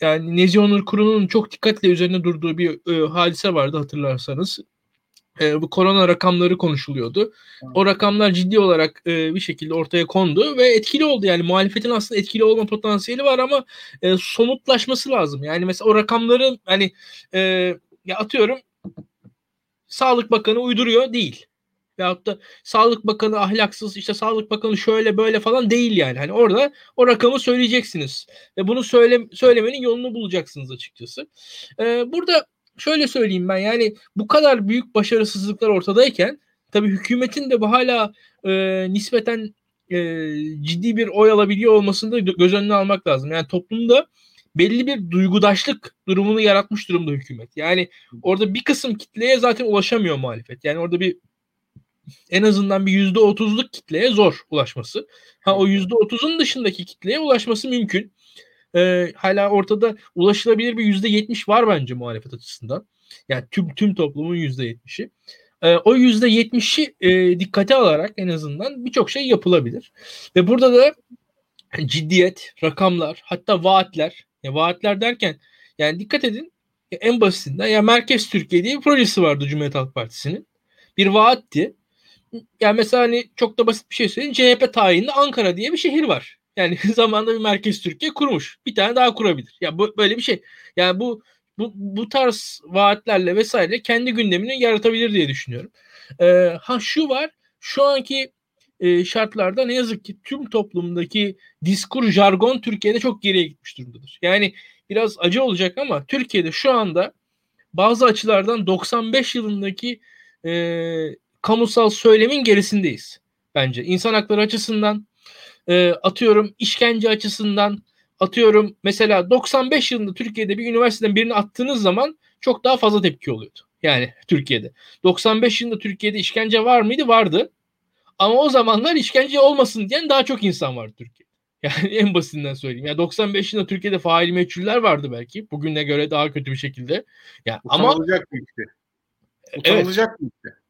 yani Nezi Onur Kuru'nun çok dikkatle üzerine durduğu bir e, hadise vardı hatırlarsanız e, bu korona rakamları konuşuluyordu. O rakamlar ciddi olarak e, bir şekilde ortaya kondu ve etkili oldu. Yani muhalefetin aslında etkili olma potansiyeli var ama e, somutlaşması lazım. Yani mesela o rakamların hani e, ya atıyorum Sağlık Bakanı uyduruyor değil. Veyahut da Sağlık Bakanı ahlaksız işte Sağlık Bakanı şöyle böyle falan değil yani. Hani orada o rakamı söyleyeceksiniz. Ve bunu söyle, söylemenin yolunu bulacaksınız açıkçası. Ee, burada şöyle söyleyeyim ben yani bu kadar büyük başarısızlıklar ortadayken tabii hükümetin de bu hala e, nispeten e, ciddi bir oy alabiliyor olmasını da göz önüne almak lazım. Yani toplumda belli bir duygudaşlık durumunu yaratmış durumda hükümet. Yani orada bir kısım kitleye zaten ulaşamıyor muhalefet. Yani orada bir en azından bir yüzde otuzluk kitleye zor ulaşması. Ha o yüzde otuzun dışındaki kitleye ulaşması mümkün e, hala ortada ulaşılabilir bir yüzde yetmiş var bence muhalefet açısından. Yani tüm tüm toplumun yüzde yetmişi. O yüzde yetmişi dikkate alarak en azından birçok şey yapılabilir. Ve burada da ciddiyet, rakamlar, hatta vaatler. Ya vaatler derken yani dikkat edin en basitinden ya Merkez Türkiye diye bir projesi vardı Cumhuriyet Halk Partisi'nin. Bir vaatti. Yani mesela hani çok da basit bir şey söyleyeyim. CHP tayinli Ankara diye bir şehir var. Yani zamanında bir merkez Türkiye kurmuş. Bir tane daha kurabilir. Ya bu böyle bir şey. Yani bu bu, bu tarz vaatlerle vesaire kendi gündemini yaratabilir diye düşünüyorum. E, ha şu var şu anki e, şartlarda ne yazık ki tüm toplumdaki diskur jargon Türkiye'de çok geriye gitmiş durumdadır. Yani biraz acı olacak ama Türkiye'de şu anda bazı açılardan 95 yılındaki e, kamusal söylemin gerisindeyiz bence. İnsan hakları açısından e, atıyorum işkence açısından atıyorum mesela 95 yılında Türkiye'de bir üniversiteden birini attığınız zaman çok daha fazla tepki oluyordu. Yani Türkiye'de. 95 yılında Türkiye'de işkence var mıydı? Vardı. Ama o zamanlar işkence olmasın diyen daha çok insan vardı Türkiye'de. Yani en basitinden söyleyeyim. Yani 95 yılında Türkiye'de fail meçhuller vardı belki. Bugüne göre daha kötü bir şekilde. Yani ama büyüktü. Utanılacak evet. E,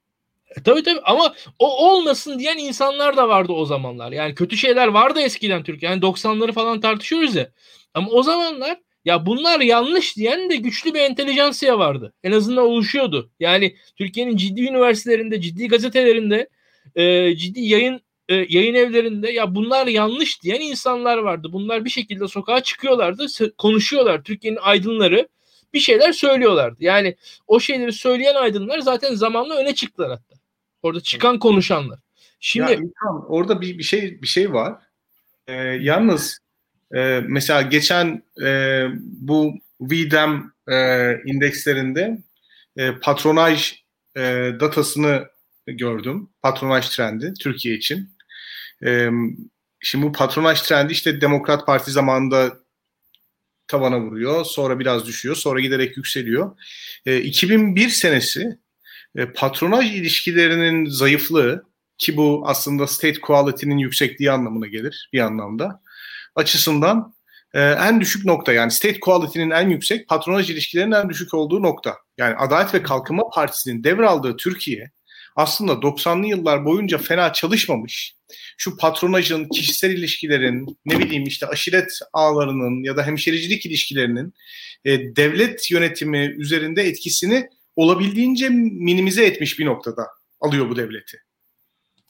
tabii tabii ama o olmasın diyen insanlar da vardı o zamanlar. Yani kötü şeyler vardı eskiden Türkiye. Yani 90'ları falan tartışıyoruz ya. Ama o zamanlar ya bunlar yanlış diyen de güçlü bir entelijansiya vardı. En azından oluşuyordu. Yani Türkiye'nin ciddi üniversitelerinde, ciddi gazetelerinde, e, ciddi yayın e, yayın evlerinde ya bunlar yanlış diyen insanlar vardı. Bunlar bir şekilde sokağa çıkıyorlardı, konuşuyorlar. Türkiye'nin aydınları bir şeyler söylüyorlardı. Yani o şeyleri söyleyen aydınlar zaten zamanla öne çıktılar hatta. Orada çıkan konuşanlar. Şimdi ya, İlhan, orada bir, bir şey bir şey var. Ee, yalnız e, mesela geçen e, bu VDEM e, indekslerinde e, patronaj e, datasını gördüm. Patronaj trendi Türkiye için. E, şimdi bu patronaj trendi işte Demokrat Parti zamanında tavana vuruyor. Sonra biraz düşüyor. Sonra giderek yükseliyor. E, 2001 senesi e, patronaj ilişkilerinin zayıflığı ki bu aslında state quality'nin yüksekliği anlamına gelir bir anlamda açısından e, en düşük nokta yani state quality'nin en yüksek patronaj ilişkilerinin en düşük olduğu nokta. Yani Adalet ve Kalkınma Partisi'nin devraldığı Türkiye aslında 90'lı yıllar boyunca fena çalışmamış. Şu patronajın, kişisel ilişkilerin, ne bileyim işte aşiret ağlarının ya da hemşericilik ilişkilerinin e, devlet yönetimi üzerinde etkisini olabildiğince minimize etmiş bir noktada alıyor bu devleti.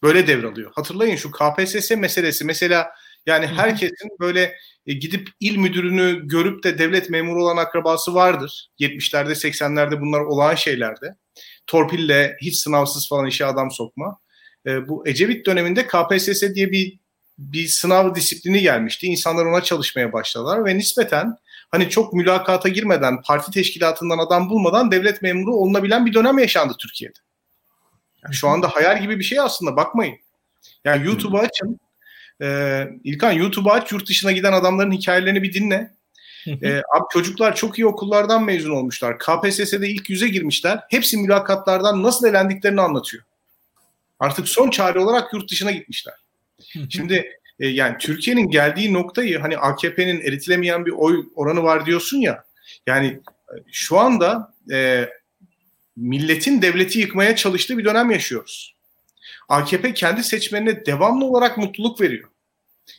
Böyle devralıyor. Hatırlayın şu KPSS meselesi mesela yani herkesin böyle e, gidip il müdürünü görüp de devlet memuru olan akrabası vardır. 70'lerde 80'lerde bunlar olağan şeylerde. Torpille hiç sınavsız falan işe adam sokma. E, bu Ecevit döneminde KPSS diye bir bir sınav disiplini gelmişti. İnsanlar ona çalışmaya başladılar ve nispeten hani çok mülakata girmeden, parti teşkilatından adam bulmadan devlet memuru olunabilen bir dönem yaşandı Türkiye'de. Yani şu anda hayal gibi bir şey aslında bakmayın. Yani YouTube'u açın. Ee, İlkan YouTube'u aç yurt dışına giden adamların hikayelerini bir dinle. ee, abi çocuklar çok iyi okullardan mezun olmuşlar. KPSS'de ilk yüze girmişler. Hepsi mülakatlardan nasıl elendiklerini anlatıyor. Artık son çare olarak yurt dışına gitmişler. Şimdi e, yani Türkiye'nin geldiği noktayı hani AKP'nin eritilemeyen bir oy oranı var diyorsun ya. Yani e, şu anda e, milletin devleti yıkmaya çalıştığı bir dönem yaşıyoruz. AKP kendi seçmenine devamlı olarak mutluluk veriyor.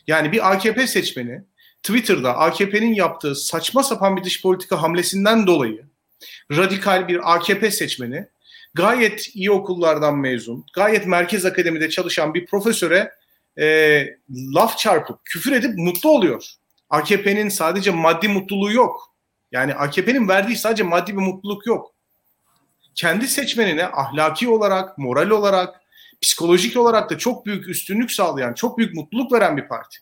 Yani bir AKP seçmeni Twitter'da AKP'nin yaptığı saçma sapan bir dış politika hamlesinden dolayı radikal bir AKP seçmeni gayet iyi okullardan mezun, gayet merkez akademide çalışan bir profesöre e, laf çarpıp küfür edip mutlu oluyor. AKP'nin sadece maddi mutluluğu yok. Yani AKP'nin verdiği sadece maddi bir mutluluk yok. Kendi seçmenine ahlaki olarak, moral olarak, psikolojik olarak da çok büyük üstünlük sağlayan, çok büyük mutluluk veren bir parti.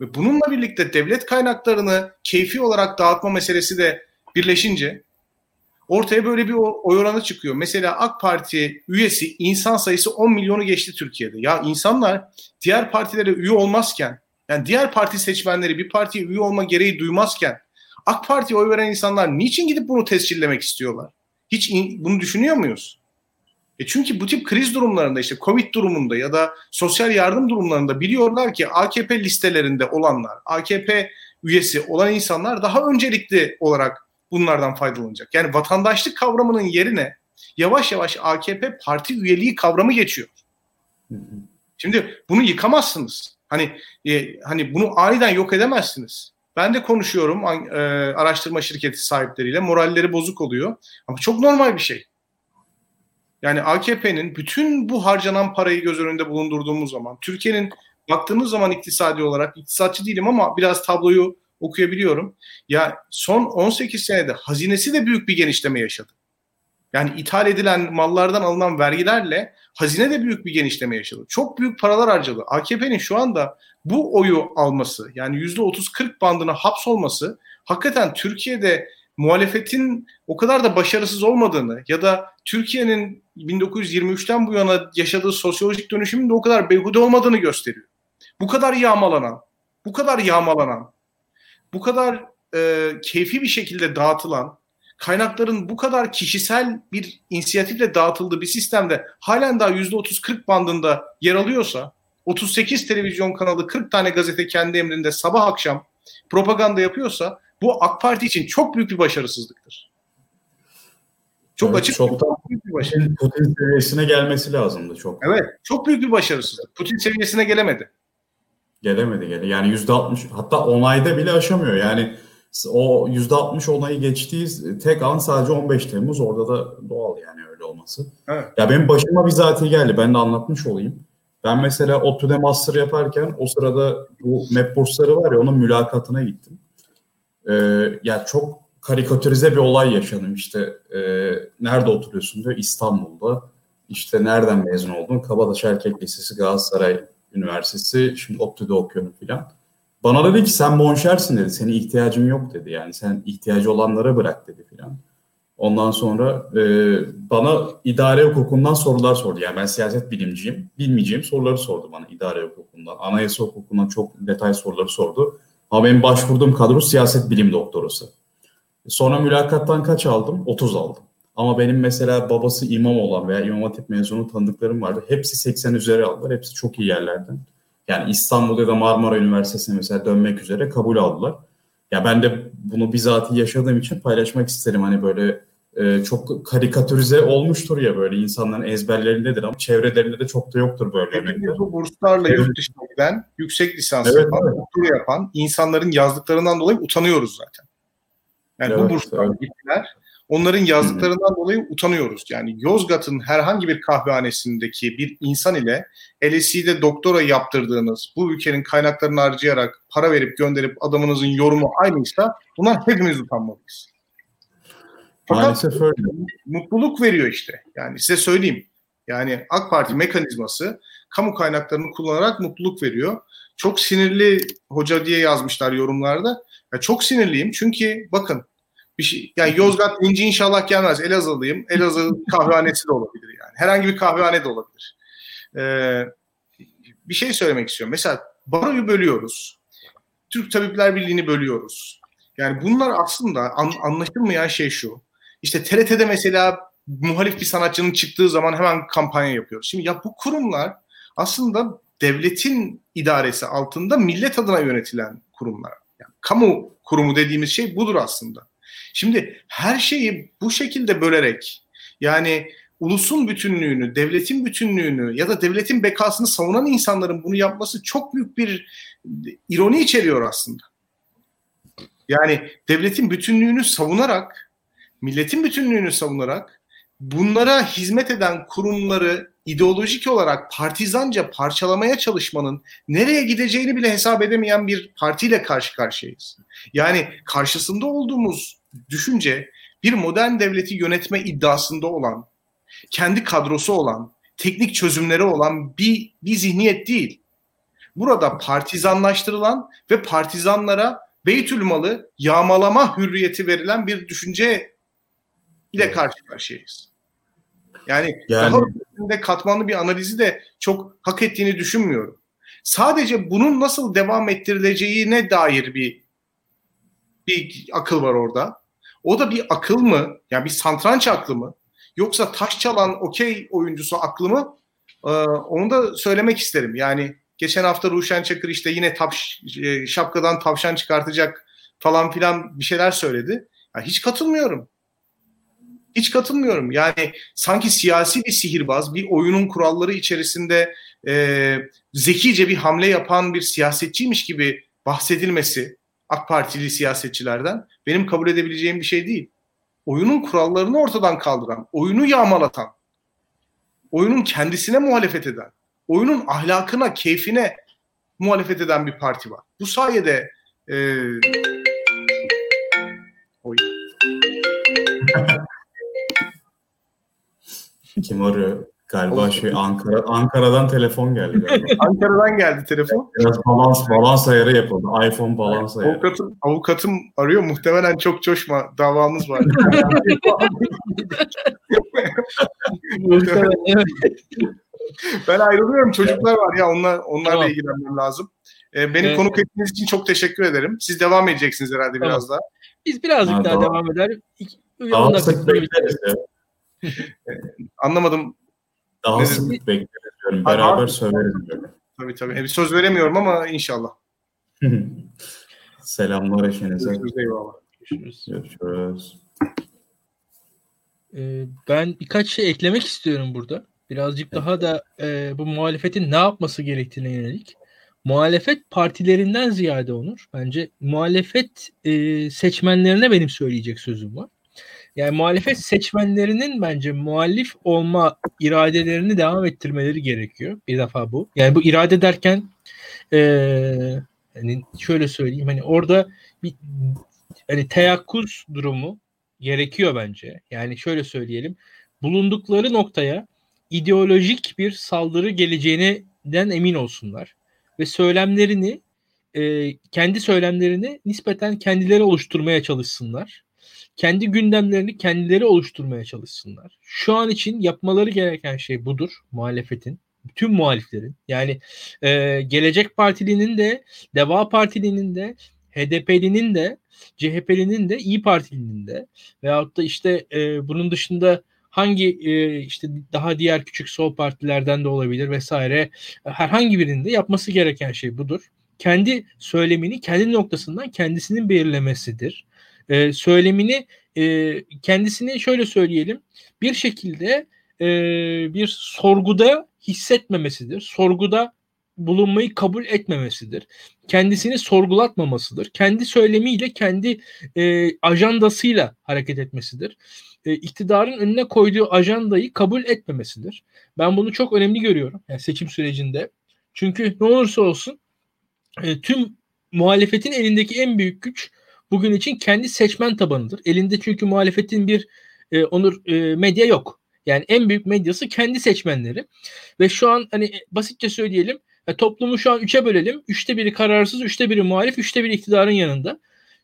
Ve bununla birlikte devlet kaynaklarını keyfi olarak dağıtma meselesi de birleşince ortaya böyle bir oy oranı çıkıyor. Mesela AK Parti üyesi insan sayısı 10 milyonu geçti Türkiye'de. Ya insanlar diğer partilere üye olmazken yani diğer parti seçmenleri bir partiye üye olma gereği duymazken AK Parti'ye oy veren insanlar niçin gidip bunu tescillemek istiyorlar? Hiç in, bunu düşünüyor muyuz? E çünkü bu tip kriz durumlarında işte Covid durumunda ya da sosyal yardım durumlarında biliyorlar ki AKP listelerinde olanlar, AKP üyesi olan insanlar daha öncelikli olarak bunlardan faydalanacak. Yani vatandaşlık kavramının yerine yavaş yavaş AKP parti üyeliği kavramı geçiyor. Şimdi bunu yıkamazsınız. Hani e, hani bunu aniden yok edemezsiniz. Ben de konuşuyorum e, araştırma şirketi sahipleriyle. Moralleri bozuk oluyor. Ama çok normal bir şey. Yani AKP'nin bütün bu harcanan parayı göz önünde bulundurduğumuz zaman Türkiye'nin baktığımız zaman iktisadi olarak iktisatçı değilim ama biraz tabloyu okuyabiliyorum. Ya son 18 senede hazinesi de büyük bir genişleme yaşadı. Yani ithal edilen mallardan alınan vergilerle hazine de büyük bir genişleme yaşadı. Çok büyük paralar harcadı. AKP'nin şu anda bu oyu alması yani %30-40 bandına hapsolması hakikaten Türkiye'de muhalefetin o kadar da başarısız olmadığını ya da Türkiye'nin 1923'ten bu yana yaşadığı sosyolojik dönüşümün de o kadar behude olmadığını gösteriyor. Bu kadar yağmalanan, bu kadar yağmalanan, bu kadar e, keyfi bir şekilde dağıtılan, kaynakların bu kadar kişisel bir inisiyatifle dağıtıldığı bir sistemde halen daha %30-40 bandında yer alıyorsa, 38 televizyon kanalı, 40 tane gazete kendi emrinde sabah akşam propaganda yapıyorsa bu AK Parti için çok büyük bir başarısızlıktır. Çok evet, açık çok da büyük bir başarı. Putin seviyesine gelmesi lazımdı çok. Evet, çok büyük bir başarısızlık. Putin seviyesine gelemedi. Gelemedi gele. Yani yüzde altmış hatta onayda bile aşamıyor. Yani o yüzde altmış onayı geçtiği tek an sadece 15 Temmuz orada da doğal yani öyle olması. Evet. Ya benim başıma bizatihi geldi. Ben de anlatmış olayım. Ben mesela ODTÜ'de master yaparken o sırada bu MEP bursları var ya onun mülakatına gittim. Ee, ya çok karikatürize bir olay yaşadım işte. E, nerede oturuyorsun diyor İstanbul'da. İşte nereden mezun oldun? Kabataş Erkek Lisesi Galatasaray Üniversitesi. Şimdi ODTÜ'de okuyorum filan. Bana dedi ki sen monşersin dedi. Senin ihtiyacın yok dedi. Yani sen ihtiyacı olanlara bırak dedi filan. Ondan sonra e, bana idare hukukundan sorular sordu. Yani ben siyaset bilimciyim. Bilmeyeceğim soruları sordu bana idare hukukundan. Anayasa hukukundan çok detay soruları sordu. Ama benim başvurduğum kadro siyaset bilim doktorası. Sonra mülakattan kaç aldım? 30 aldım. Ama benim mesela babası imam olan veya imam hatip mezunu tanıdıklarım vardı. Hepsi 80 üzeri aldılar. Hepsi çok iyi yerlerden. Yani İstanbul ya da Marmara Üniversitesi'ne mesela dönmek üzere kabul aldılar. Ya ben de bunu bizatihi yaşadığım için paylaşmak isterim. Hani böyle e, çok karikatürize olmuştur ya böyle insanların ezberlerindedir ama çevrelerinde de çok da yoktur böyle örnekler. Bu burslarla evet. yurt dışına giden, yüksek lisans evet, yapan, evet. doktora yapan insanların yazdıklarından dolayı utanıyoruz zaten. Yani evet, bu burslar evet. gittiler. Onların yazdıklarından dolayı utanıyoruz. Yani Yozgat'ın herhangi bir kahvehanesindeki bir insan ile LSE'de doktora yaptırdığınız, bu ülkenin kaynaklarını harcayarak para verip gönderip adamınızın yorumu aynıysa bunlar hepimiz utanmalıyız. Fakat Maalesef öyle. mutluluk veriyor işte. Yani size söyleyeyim. Yani AK Parti mekanizması kamu kaynaklarını kullanarak mutluluk veriyor. Çok sinirli hoca diye yazmışlar yorumlarda. Ya çok sinirliyim çünkü bakın bir şey yani Yozgat inci inşallah gelmez. Elazığlıyım. Elazığ kahvehanesi de olabilir yani. Herhangi bir kahvehane de olabilir. Ee, bir şey söylemek istiyorum. Mesela baroyu bölüyoruz. Türk Tabipler Birliği'ni bölüyoruz. Yani bunlar aslında an, anlaşılmayan şey şu. İşte TRT'de mesela muhalif bir sanatçının çıktığı zaman hemen kampanya yapıyoruz. Şimdi ya bu kurumlar aslında devletin idaresi altında millet adına yönetilen kurumlar. Yani kamu kurumu dediğimiz şey budur aslında. Şimdi her şeyi bu şekilde bölerek yani ulusun bütünlüğünü, devletin bütünlüğünü ya da devletin bekasını savunan insanların bunu yapması çok büyük bir ironi içeriyor aslında. Yani devletin bütünlüğünü savunarak, milletin bütünlüğünü savunarak bunlara hizmet eden kurumları ideolojik olarak partizanca parçalamaya çalışmanın nereye gideceğini bile hesap edemeyen bir partiyle karşı karşıyayız. Yani karşısında olduğumuz düşünce bir modern devleti yönetme iddiasında olan, kendi kadrosu olan, teknik çözümleri olan bir, bir zihniyet değil. Burada partizanlaştırılan ve partizanlara Beytülmal'ı yağmalama hürriyeti verilen bir düşünce ile karşı karşıyayız. Yani, yani daha ötesinde katmanlı bir analizi de çok hak ettiğini düşünmüyorum. Sadece bunun nasıl devam ettirileceğine dair bir bir akıl var orada. O da bir akıl mı? Yani bir santranç aklı mı? Yoksa taş çalan okey oyuncusu aklı mı? Ee, onu da söylemek isterim. Yani geçen hafta Ruşen Çakır işte yine tavş, e, şapkadan tavşan çıkartacak falan filan bir şeyler söyledi. Ya hiç katılmıyorum. Hiç katılmıyorum. Yani sanki siyasi bir sihirbaz, bir oyunun kuralları içerisinde e, zekice bir hamle yapan bir siyasetçiymiş gibi bahsedilmesi AK Partili siyasetçilerden benim kabul edebileceğim bir şey değil. Oyunun kurallarını ortadan kaldıran, oyunu yağmalatan, oyunun kendisine muhalefet eden, oyunun ahlakına, keyfine muhalefet eden bir parti var. Bu sayede e, Kim arıyor? Galiba şey Ankara Ankara'dan telefon geldi galiba. Ankara'dan geldi telefon. Biraz balans balans ayarı yapıldı. iPhone balans ayarı. Avukatım, avukatım arıyor. Muhtemelen çok coşma. Davamız var. ben ayrılıyorum. Çocuklar var ya onlar onlarla Tamam. ilgilenmem lazım. Ee, beni Evet. konuk ettiğiniz için çok teşekkür ederim. Siz devam edeceksiniz herhalde Tamam. biraz daha. Biz birazcık Ha, daha doğru. devam eder. İki, sonra bekleriz. Anlamadım. Daha sık. Ha, Beraber abi. söyleriz. Tabii tabii. E, bir söz veremiyorum ama inşallah. Selamlar eşinize. Görüşürüz. Eyvallah. Görüşürüz. Görüşürüz. Ee, ben birkaç şey eklemek istiyorum burada. Birazcık daha da e, bu muhalefetin ne yapması gerektiğine yönelik. Muhalefet partilerinden ziyade Onur. Bence muhalefet e, seçmenlerine benim söyleyecek sözüm var. Yani muhalefet seçmenlerinin bence muhalif olma iradelerini devam ettirmeleri gerekiyor. Bir defa bu. Yani bu irade derken e, hani şöyle söyleyeyim hani orada bir hani teyakkuz durumu gerekiyor bence. Yani şöyle söyleyelim. Bulundukları noktaya ideolojik bir saldırı geleceğinden emin olsunlar ve söylemlerini e, kendi söylemlerini nispeten kendileri oluşturmaya çalışsınlar. Kendi gündemlerini kendileri oluşturmaya çalışsınlar. Şu an için yapmaları gereken şey budur muhalefetin. Tüm muhaliflerin yani e, Gelecek Partili'nin de Deva Partili'nin de HDP'linin de CHP'linin de İyi Partili'nin de veyahut da işte e, bunun dışında hangi e, işte daha diğer küçük sol partilerden de olabilir vesaire herhangi birinin de yapması gereken şey budur. Kendi söylemini kendi noktasından kendisinin belirlemesidir. E, söylemini e, kendisini şöyle söyleyelim bir şekilde e, bir sorguda hissetmemesidir. Sorguda bulunmayı kabul etmemesidir. Kendisini sorgulatmamasıdır. Kendi söylemiyle, kendi e, ajandasıyla hareket etmesidir. E, iktidarın önüne koyduğu ajandayı kabul etmemesidir. Ben bunu çok önemli görüyorum yani seçim sürecinde. Çünkü ne olursa olsun e, tüm muhalefetin elindeki en büyük güç bugün için kendi seçmen tabanıdır. Elinde çünkü muhalefetin bir e, onur e, medya yok. Yani en büyük medyası kendi seçmenleri. Ve şu an hani basitçe söyleyelim e, toplumu şu an üçe bölelim. Üçte biri kararsız, üçte biri muhalif, üçte biri iktidarın yanında.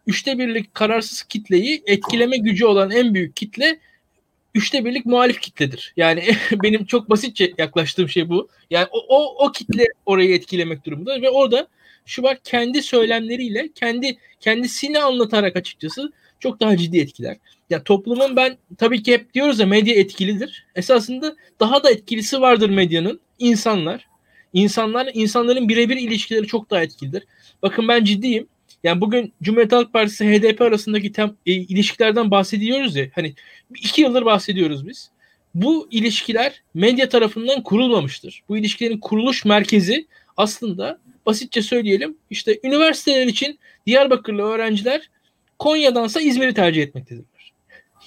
Üçte birlik kararsız kitleyi etkileme gücü olan en büyük kitle üçte birlik muhalif kitledir. Yani benim çok basitçe yaklaştığım şey bu. Yani o, o, o kitle orayı etkilemek durumunda ve orada şu var kendi söylemleriyle kendi kendisini anlatarak açıkçası çok daha ciddi etkiler. Ya toplumun ben tabii ki hep diyoruz ya medya etkilidir. Esasında daha da etkilisi vardır medyanın. insanlar. İnsanlar insanların birebir ilişkileri çok daha etkilidir. Bakın ben ciddiyim. Yani bugün Cumhuriyet Halk Partisi HDP arasındaki tem, e, ilişkilerden bahsediyoruz ya. Hani iki yıldır bahsediyoruz biz. Bu ilişkiler medya tarafından kurulmamıştır. Bu ilişkilerin kuruluş merkezi aslında basitçe söyleyelim işte üniversiteler için Diyarbakırlı öğrenciler Konya'dansa İzmir'i tercih etmektedirler.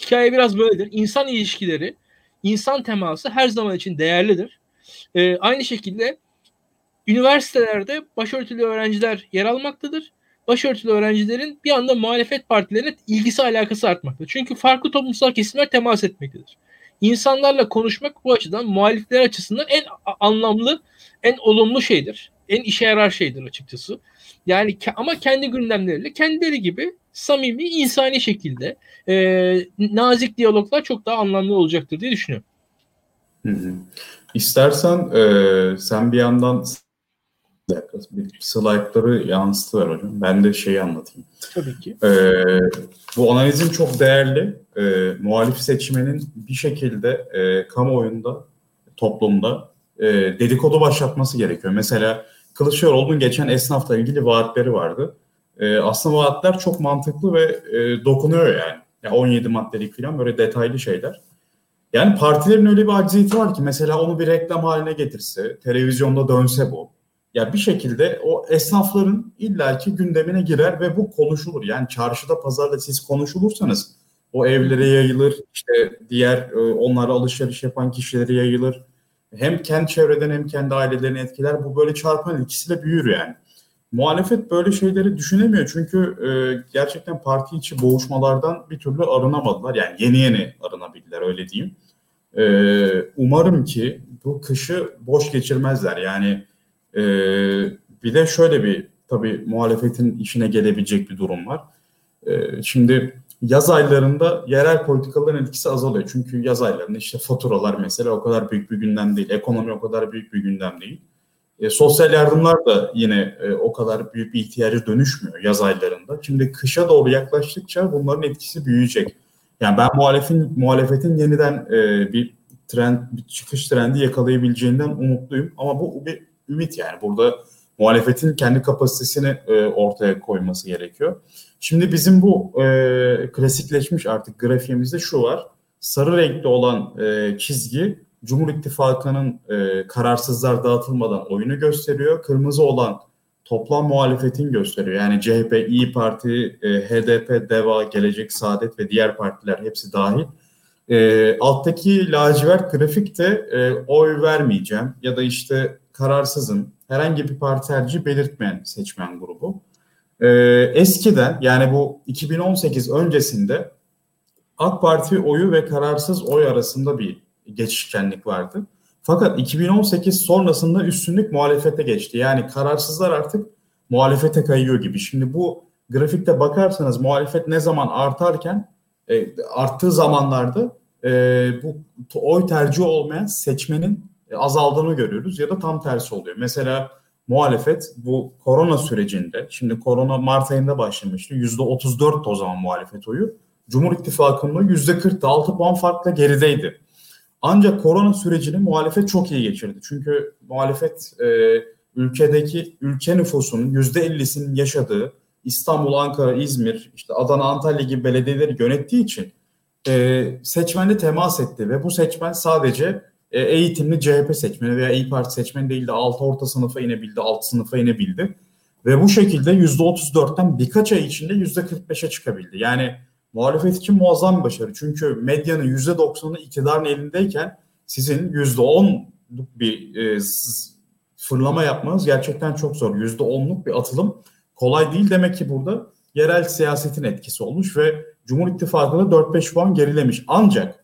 Hikaye biraz böyledir. İnsan ilişkileri, insan teması her zaman için değerlidir. Ee, aynı şekilde üniversitelerde başörtülü öğrenciler yer almaktadır. Başörtülü öğrencilerin bir anda muhalefet partilerine ilgisi alakası artmaktadır. Çünkü farklı toplumsal kesimler temas etmektedir. İnsanlarla konuşmak bu açıdan muhalifler açısından en anlamlı, en olumlu şeydir. En işe yarar şeydir açıkçası. Yani ama kendi gündemleriyle kendileri gibi samimi, insani şekilde e, nazik diyaloglar çok daha anlamlı olacaktır diye düşünüyorum. Hı hı. İstersen e, sen bir yandan bir slaytları yansıtıver hocam. Ben de şeyi anlatayım. Tabii ki. E, bu analizin çok değerli. E, muhalif seçmenin bir şekilde e, kamuoyunda, toplumda e, dedikodu başlatması gerekiyor. Mesela Kılıçdaroğlu'nun geçen esnafla ilgili vaatleri vardı. E, aslında vaatler çok mantıklı ve e, dokunuyor yani. yani 17 maddelik falan böyle detaylı şeyler. Yani partilerin öyle bir acziyeti var ki mesela onu bir reklam haline getirse, televizyonda dönse bu. Ya bir şekilde o esnafların illaki gündemine girer ve bu konuşulur. Yani çarşıda, pazarda siz konuşulursanız o evlere yayılır, işte diğer onlara alışveriş yapan kişilere yayılır. Hem kendi çevreden hem kendi ailelerini etkiler. Bu böyle çarpan etkisiyle büyür yani. Muhalefet böyle şeyleri düşünemiyor çünkü e, gerçekten parti içi boğuşmalardan bir türlü arınamadılar. Yani yeni yeni arınabildiler öyle diyeyim. e, umarım ki bu kışı boş geçirmezler. Yani e, bir de şöyle bir tabii muhalefetin işine gelebilecek bir durum var. E, şimdi yaz aylarında yerel politikaların etkisi azalıyor. Çünkü yaz aylarında işte faturalar mesela o kadar büyük bir gündem değil. Ekonomi o kadar büyük bir gündem değil. E, sosyal yardımlar da yine e, o kadar büyük bir ihtiyacı dönüşmüyor yaz aylarında. Şimdi kışa doğru yaklaştıkça bunların etkisi büyüyecek. Yani ben muhalefin muhalefetin yeniden e, bir trend, bir çıkış trendi yakalayabileceğinden umutluyum. Ama bu bir ümit yani. Burada muhalefetin kendi kapasitesini e, ortaya koyması gerekiyor. Şimdi bizim bu e, klasikleşmiş artık grafiğimizde şu var. Sarı renkli olan e, çizgi Cumhur İttifakı'nın e, kararsızlar dağıtılmadan oyunu gösteriyor. Kırmızı olan toplam muhalefetin gösteriyor. Yani CHP, İyi Parti, e, HDP, DEVA, Gelecek, Saadet ve diğer partiler hepsi dahil. E, alttaki lacivert grafikte e, oy vermeyeceğim ya da işte kararsızım herhangi bir parti tercihi belirtmeyen seçmen grubu. E, eskiden yani bu 2018 öncesinde AK Parti oyu ve kararsız oy arasında bir geçişkenlik vardı. Fakat 2018 sonrasında üstünlük muhalefete geçti. Yani kararsızlar artık muhalefete kayıyor gibi. Şimdi bu grafikte bakarsanız muhalefet ne zaman artarken e, arttığı zamanlarda e, bu oy tercih olmayan seçmenin azaldığını görüyoruz ya da tam tersi oluyor. Mesela muhalefet bu korona sürecinde şimdi korona Mart ayında başlamıştı. %34 o zaman muhalefet oyu. Cumhur İttifakı'nın %40'da 6 puan farkla gerideydi. Ancak korona sürecini muhalefet çok iyi geçirdi. Çünkü muhalefet e, ülkedeki ülke nüfusunun yüzde 50'sinin yaşadığı İstanbul, Ankara, İzmir, işte Adana, Antalya gibi belediyeleri yönettiği için e, seçmenle temas etti ve bu seçmen sadece e, eğitimli CHP seçmeni veya İyi Parti seçmeni değil de altı orta sınıfa inebildi, alt sınıfa inebildi. Ve bu şekilde yüzde 34'ten birkaç ay içinde yüzde 45'e çıkabildi. Yani muhalefet için muazzam bir başarı. Çünkü medyanın %90'ı iktidarın elindeyken sizin %10'luk bir e, fırlama yapmanız gerçekten çok zor. %10'luk bir atılım kolay değil. Demek ki burada yerel siyasetin etkisi olmuş ve Cumhur İttifakı'nda 4-5 puan gerilemiş. Ancak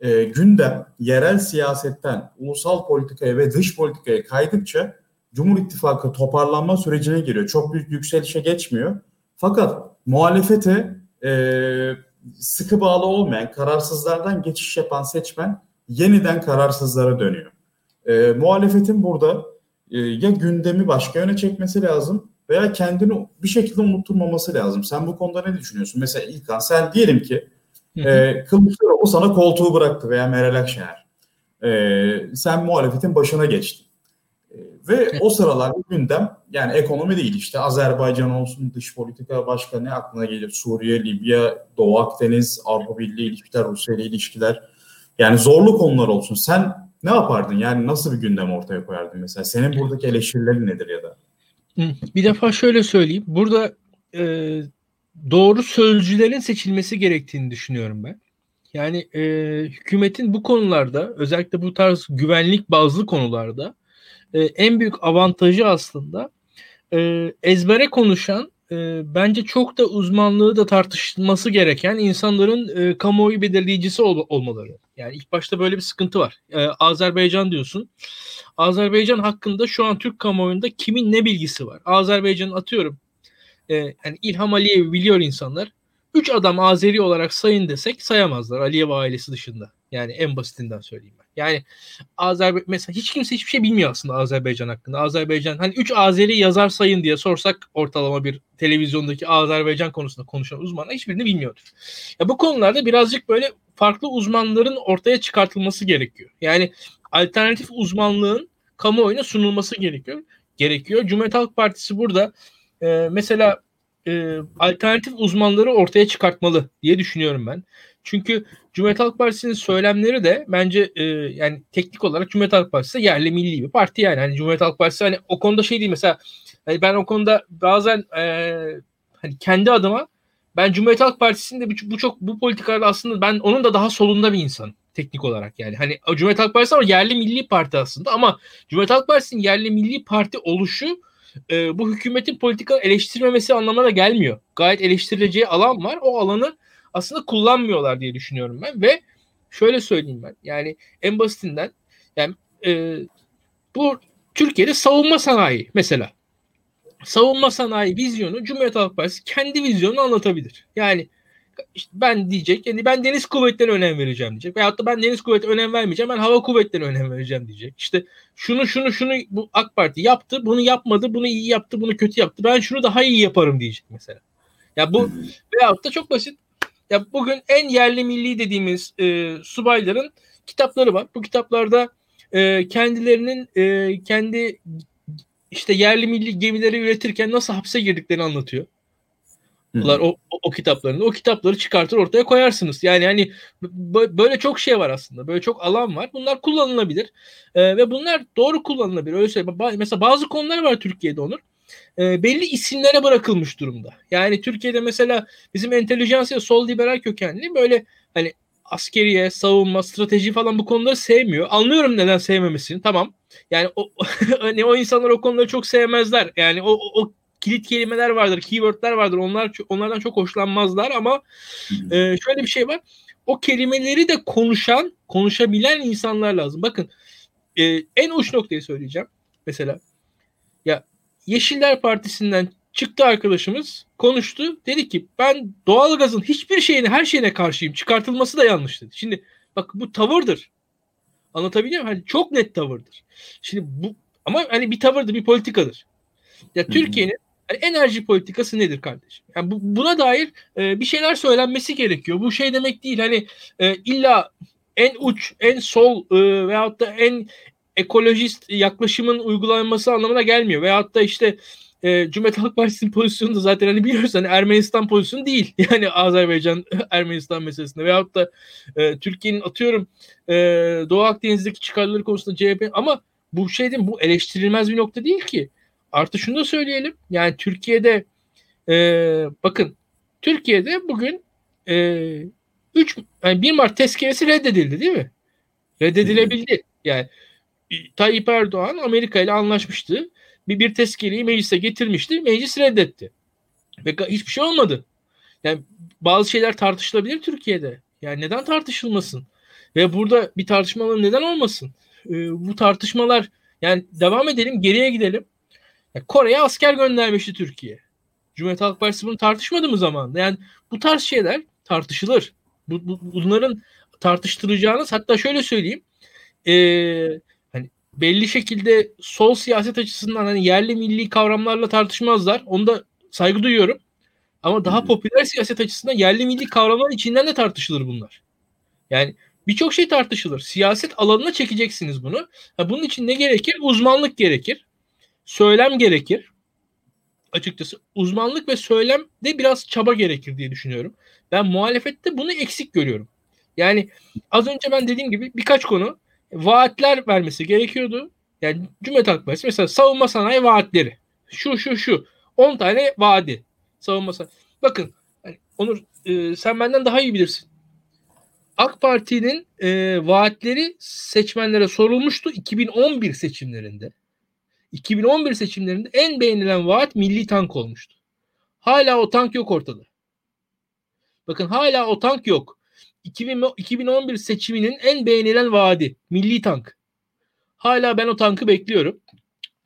e, gündem yerel siyasetten ulusal politikaya ve dış politikaya kaydıkça Cumhur İttifakı toparlanma sürecine giriyor. Çok büyük yükselişe geçmiyor. Fakat muhalefete e, sıkı bağlı olmayan, kararsızlardan geçiş yapan seçmen yeniden kararsızlara dönüyor. E, muhalefetin burada e, ya gündemi başka yöne çekmesi lazım veya kendini bir şekilde unutturmaması lazım. Sen bu konuda ne düşünüyorsun? Mesela İlkan sen diyelim ki e, Kılıçdaroğlu sana koltuğu bıraktı veya Meral Akşener. E, sen muhalefetin başına geçtin. Ve o sıralar gündem yani ekonomi değil işte Azerbaycan olsun dış politika başka ne aklına gelir? Suriye, Libya, Doğu Akdeniz, Avrupa Birliği ilişkiler, Rusya ile ilişkiler. Yani zorlu konular olsun. Sen ne yapardın? Yani nasıl bir gündem ortaya koyardın mesela? Senin buradaki eleştirilerin nedir ya da? Bir defa şöyle söyleyeyim. Burada e, doğru sözcülerin seçilmesi gerektiğini düşünüyorum ben. Yani e, hükümetin bu konularda özellikle bu tarz güvenlik bazlı konularda e, en büyük avantajı aslında e, ezbere konuşan e, bence çok da uzmanlığı da tartışılması gereken insanların e, kamuoyu belirleyicisi ol, olmaları. Yani ilk başta böyle bir sıkıntı var. E, Azerbaycan diyorsun. Azerbaycan hakkında şu an Türk kamuoyunda kimin ne bilgisi var? Azerbaycan atıyorum. E, yani İlham Aliyev biliyor insanlar. Üç adam Azeri olarak sayın desek sayamazlar Aliyev ailesi dışında. Yani en basitinden söyleyeyim ben. Yani Azerbaycan mesela hiç kimse hiçbir şey bilmiyor aslında Azerbaycan hakkında. Azerbaycan hani 3 Azeri yazar sayın diye sorsak ortalama bir televizyondaki Azerbaycan konusunda konuşan uzmanlar hiçbirini bilmiyordur. Ya bu konularda birazcık böyle farklı uzmanların ortaya çıkartılması gerekiyor. Yani alternatif uzmanlığın kamuoyuna sunulması gerekiyor. Gerekiyor. Cumhuriyet Halk Partisi burada e, mesela e, alternatif uzmanları ortaya çıkartmalı diye düşünüyorum ben. Çünkü Cumhuriyet Halk Partisi'nin söylemleri de bence e, yani teknik olarak Cumhuriyet Halk Partisi yerli milli bir parti yani. Hani Cumhuriyet Halk Partisi hani o konuda şey değil mesela hani ben o konuda bazen e, hani kendi adıma ben Cumhuriyet Halk Partisi'nin de bu, bu çok bu politikalarda aslında ben onun da daha solunda bir insan teknik olarak yani. Hani Cumhuriyet Halk Partisi ama yerli milli parti aslında ama Cumhuriyet Halk Partisi'nin yerli milli parti oluşu e, bu hükümetin politika eleştirmemesi anlamına gelmiyor. Gayet eleştirileceği alan var. O alanı aslında kullanmıyorlar diye düşünüyorum ben ve şöyle söyleyeyim ben. Yani en basitinden yani e, bu Türkiye'de savunma sanayi mesela. Savunma sanayi vizyonu Cumhuriyet Halk Partisi kendi vizyonunu anlatabilir. Yani işte ben diyecek yani ben deniz kuvvetlerine önem vereceğim diyecek. Veyahut da ben deniz kuvvetine önem vermeyeceğim ben hava kuvvetlerine önem vereceğim diyecek. İşte şunu şunu şunu bu AK Parti yaptı bunu yapmadı bunu iyi yaptı bunu kötü yaptı ben şunu daha iyi yaparım diyecek mesela. Ya bu veyahut da çok basit ya bugün en yerli milli dediğimiz e, subayların kitapları var. Bu kitaplarda e, kendilerinin e, kendi işte yerli milli gemileri üretirken nasıl hapse girdiklerini anlatıyor. Bunlar o, o, o kitaplarını. O kitapları çıkartır ortaya koyarsınız. Yani hani böyle çok şey var aslında. Böyle çok alan var. Bunlar kullanılabilir. Ee, ve bunlar doğru kullanılabilir. Öyle söyleyeyim. Mesela bazı konular var Türkiye'de Onur. Ee, belli isimlere bırakılmış durumda. Yani Türkiye'de mesela bizim entelijansiya sol liberal kökenli böyle hani askeriye, savunma, strateji falan bu konuları sevmiyor. Anlıyorum neden sevmemesini. Tamam. Yani o hani o insanlar o konuları çok sevmezler. Yani o, o kilit kelimeler vardır, keywordler vardır. Onlar onlardan çok hoşlanmazlar ama e, şöyle bir şey var. O kelimeleri de konuşan, konuşabilen insanlar lazım. Bakın e, en uç noktayı söyleyeceğim. Mesela ya Yeşiller Partisi'nden çıktı arkadaşımız konuştu. Dedi ki ben doğalgazın hiçbir şeyine her şeyine karşıyım. Çıkartılması da yanlış dedi. Şimdi bak bu tavırdır. Anlatabiliyor muyum? Hani çok net tavırdır. Şimdi bu ama hani bir tavırdır, bir politikadır. Ya Türkiye'nin yani enerji politikası nedir kardeşim? Yani bu, buna dair e, bir şeyler söylenmesi gerekiyor. Bu şey demek değil. Hani e, illa en uç, en sol e, veyahut da en ekolojist yaklaşımın uygulanması anlamına gelmiyor. Veyahut da işte e, Cumhuriyet Halk Partisi'nin pozisyonu da zaten hani biliyoruz hani Ermenistan pozisyonu değil. Yani Azerbaycan Ermenistan meselesinde veyahut da e, Türkiye'nin atıyorum e, Doğu Akdeniz'deki çıkarları konusunda CHP ama bu şey değil bu eleştirilmez bir nokta değil ki. Artı şunu da söyleyelim. Yani Türkiye'de e, bakın Türkiye'de bugün e, 3 yani 1 Mart tezkeresi reddedildi değil mi? Reddedilebildi. Yani Tayyip Erdoğan Amerika ile anlaşmıştı. Bir, bir tezkereyi meclise getirmişti. Meclis reddetti. Ve hiçbir şey olmadı. Yani bazı şeyler tartışılabilir Türkiye'de. Yani neden tartışılmasın? Ve burada bir tartışmalar neden olmasın? Ee, bu tartışmalar yani devam edelim geriye gidelim. Kore'ye asker göndermişti Türkiye. Cumhuriyet Halk Partisi bunu tartışmadı mı zamanında? Yani bu tarz şeyler tartışılır. Bu, bu, bunların tartıştıracağınız hatta şöyle söyleyeyim. Ee, hani belli şekilde sol siyaset açısından hani yerli milli kavramlarla tartışmazlar. Onu da saygı duyuyorum. Ama daha popüler siyaset açısından yerli milli kavramlar içinden de tartışılır bunlar. Yani birçok şey tartışılır. Siyaset alanına çekeceksiniz bunu. Ha, bunun için ne gerekir? Uzmanlık gerekir söylem gerekir. Açıkçası uzmanlık ve söylemde biraz çaba gerekir diye düşünüyorum. Ben muhalefette bunu eksik görüyorum. Yani az önce ben dediğim gibi birkaç konu vaatler vermesi gerekiyordu. Yani Cumhuriyet Halk Partisi mesela savunma sanayi vaatleri. Şu şu şu 10 tane vaadi. Savunma sanayi. Bakın Onur e, sen benden daha iyi bilirsin. AK Parti'nin e, vaatleri seçmenlere sorulmuştu 2011 seçimlerinde. 2011 seçimlerinde en beğenilen vaat milli tank olmuştu. Hala o tank yok ortada. Bakın hala o tank yok. 2011 seçiminin en beğenilen vaadi milli tank. Hala ben o tankı bekliyorum.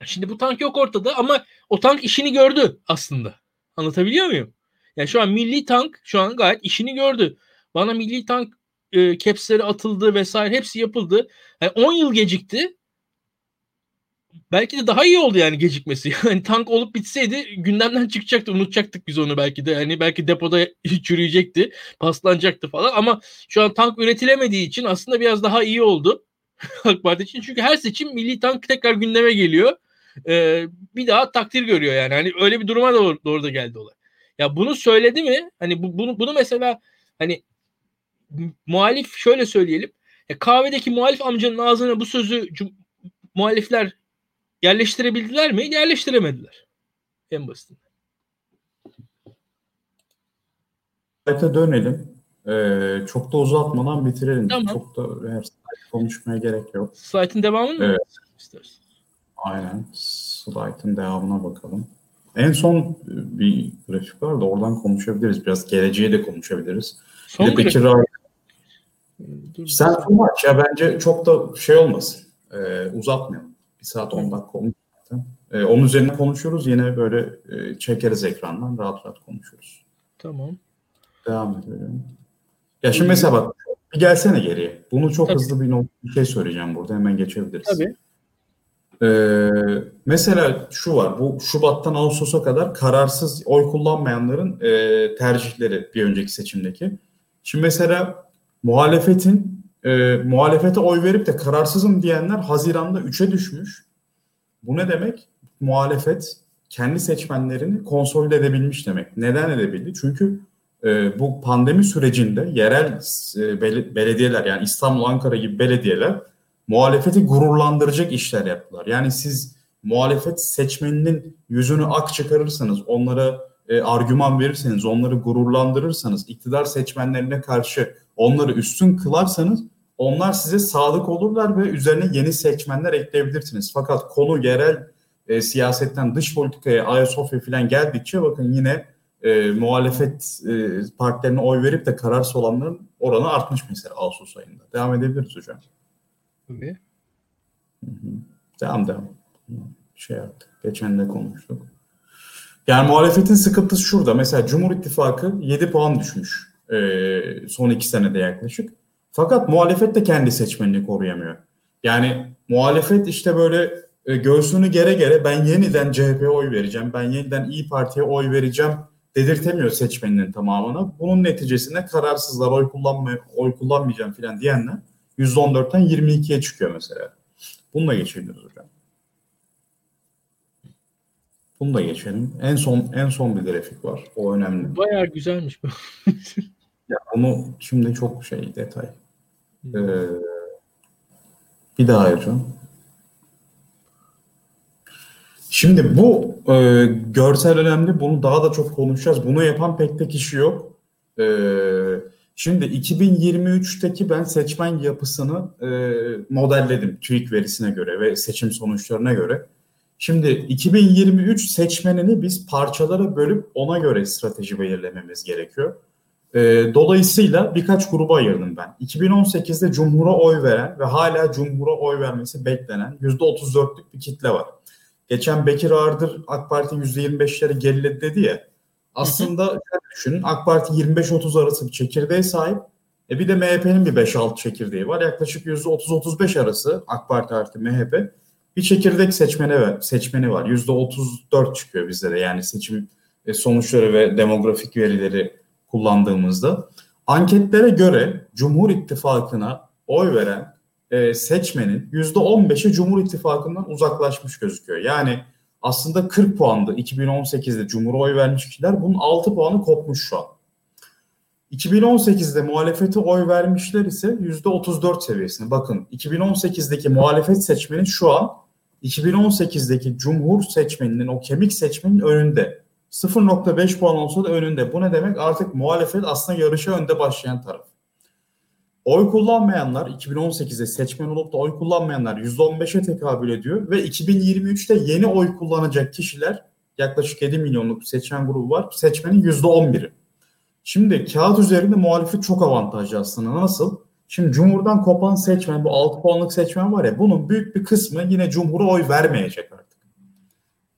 Şimdi bu tank yok ortada ama o tank işini gördü aslında. Anlatabiliyor muyum? Yani şu an milli tank şu an gayet işini gördü. Bana milli tank e, kepsleri atıldı vesaire hepsi yapıldı. Yani 10 yıl gecikti belki de daha iyi oldu yani gecikmesi. Yani tank olup bitseydi gündemden çıkacaktı. Unutacaktık biz onu belki de. Hani belki depoda çürüyecekti. Paslanacaktı falan. Ama şu an tank üretilemediği için aslında biraz daha iyi oldu. AK Parti için. Çünkü her seçim milli tank tekrar gündeme geliyor. Ee, bir daha takdir görüyor yani. Hani öyle bir duruma doğru, doğru da geldi olay. Ya bunu söyledi mi? Hani bu, bunu, bunu mesela hani muhalif şöyle söyleyelim. Ya kahvedeki muhalif amcanın ağzına bu sözü muhalifler Yerleştirebildiler mi? Yerleştiremediler. En basitinden. Site'e dönelim. Ee, çok da uzatmadan bitirelim. Tamam. Çok da her konuşmaya gerek yok. Slide'ın devamını mı evet. istersin? Aynen. Slide'ın devamına bakalım. En son bir grafik var da oradan konuşabiliriz. Biraz geleceğe de konuşabiliriz. Son bir de Bekir Dur, Sen aç ya bence çok da şey olmasın. Ee, uzatmayalım. Bir saat on dakika olmuş zaten. Ee, onun üzerine konuşuyoruz. Yine böyle e, çekeriz ekrandan. Rahat rahat konuşuruz. Tamam. Devam edelim. Ya şimdi mesela bak bir gelsene geriye. Bunu çok Tabii. hızlı bir, bir şey söyleyeceğim burada. Hemen geçebiliriz. Tabii. Ee, mesela şu var. Bu Şubat'tan Ağustos'a kadar kararsız oy kullanmayanların e, tercihleri bir önceki seçimdeki. Şimdi mesela muhalefetin e, muhalefete oy verip de kararsızım diyenler Haziran'da 3'e düşmüş. Bu ne demek? Muhalefet kendi seçmenlerini konsolide edebilmiş demek. Neden edebildi? Çünkü e, bu pandemi sürecinde yerel e, belediyeler yani İstanbul, Ankara gibi belediyeler muhalefeti gururlandıracak işler yaptılar. Yani siz muhalefet seçmeninin yüzünü ak çıkarırsanız, onlara e, argüman verirseniz, onları gururlandırırsanız, iktidar seçmenlerine karşı onları üstün kılarsanız onlar size sadık olurlar ve üzerine yeni seçmenler ekleyebilirsiniz. Fakat konu yerel e, siyasetten dış politikaya, Ayasofya falan geldikçe bakın yine e, muhalefet e, partilerine oy verip de kararsız olanların oranı artmış mesela Ağustos ayında. Devam edebiliriz hocam. Tabii. Devam devam. Şey yaptık. Geçen de konuştuk. Yani muhalefetin sıkıntısı şurada. Mesela Cumhur İttifakı 7 puan düşmüş. E, son 2 senede yaklaşık. Fakat muhalefet de kendi seçmenini koruyamıyor. Yani muhalefet işte böyle e, göğsünü gere gere ben yeniden CHP'ye oy vereceğim, ben yeniden İyi Parti'ye oy vereceğim dedirtemiyor seçmeninin tamamına. Bunun neticesinde kararsızlar oy kullanma oy kullanmayacağım filan diyenler %14'ten 22'ye çıkıyor mesela. Bununla geçebiliriz hocam. Bunu da geçelim. En son en son bir grafik var. O önemli. Bayağı güzelmiş bu. ya bunu şimdi çok şey detay. Ee, bir daha hocam. Şimdi bu e, görsel önemli. Bunu daha da çok konuşacağız. Bunu yapan pek de kişi yok. E, şimdi 2023'teki ben seçmen yapısını e, modelledim TÜİK verisine göre ve seçim sonuçlarına göre. Şimdi 2023 seçmenini biz parçalara bölüp ona göre strateji belirlememiz gerekiyor. E, dolayısıyla birkaç gruba ayırdım ben. 2018'de Cumhur'a oy veren ve hala Cumhur'a oy vermesi beklenen %34'lük bir kitle var. Geçen Bekir Ardır AK Parti %25'leri geriledi dedi ya. Aslında düşünün AK Parti 25-30 arası bir çekirdeğe sahip. E bir de MHP'nin bir 5-6 çekirdeği var. Yaklaşık %30-35 arası AK Parti artı MHP. Bir çekirdek seçmeni, seçmeni var. %34 çıkıyor bizde de yani seçim e, sonuçları ve demografik verileri kullandığımızda. Anketlere göre Cumhur İttifakı'na oy veren e, seçmenin %15'i Cumhur İttifakı'ndan uzaklaşmış gözüküyor. Yani aslında 40 puandı 2018'de Cumhur'a oy vermiş kişiler bunun 6 puanı kopmuş şu an. 2018'de muhalefete oy vermişler ise %34 seviyesinde. Bakın 2018'deki muhalefet seçmeni şu an 2018'deki Cumhur seçmeninin o kemik seçmenin önünde. 0.5 puan olsa da önünde. Bu ne demek? Artık muhalefet aslında yarışa önde başlayan taraf. Oy kullanmayanlar 2018'de seçmen olup da oy kullanmayanlar %15'e tekabül ediyor ve 2023'te yeni oy kullanacak kişiler yaklaşık 7 milyonluk seçmen grubu var. Seçmenin %11'i. Şimdi kağıt üzerinde muhalefet çok avantajlı aslında. Nasıl? Şimdi Cumhur'dan kopan seçmen, bu 6 puanlık seçmen var ya bunun büyük bir kısmı yine Cumhur'a oy vermeyecek artık.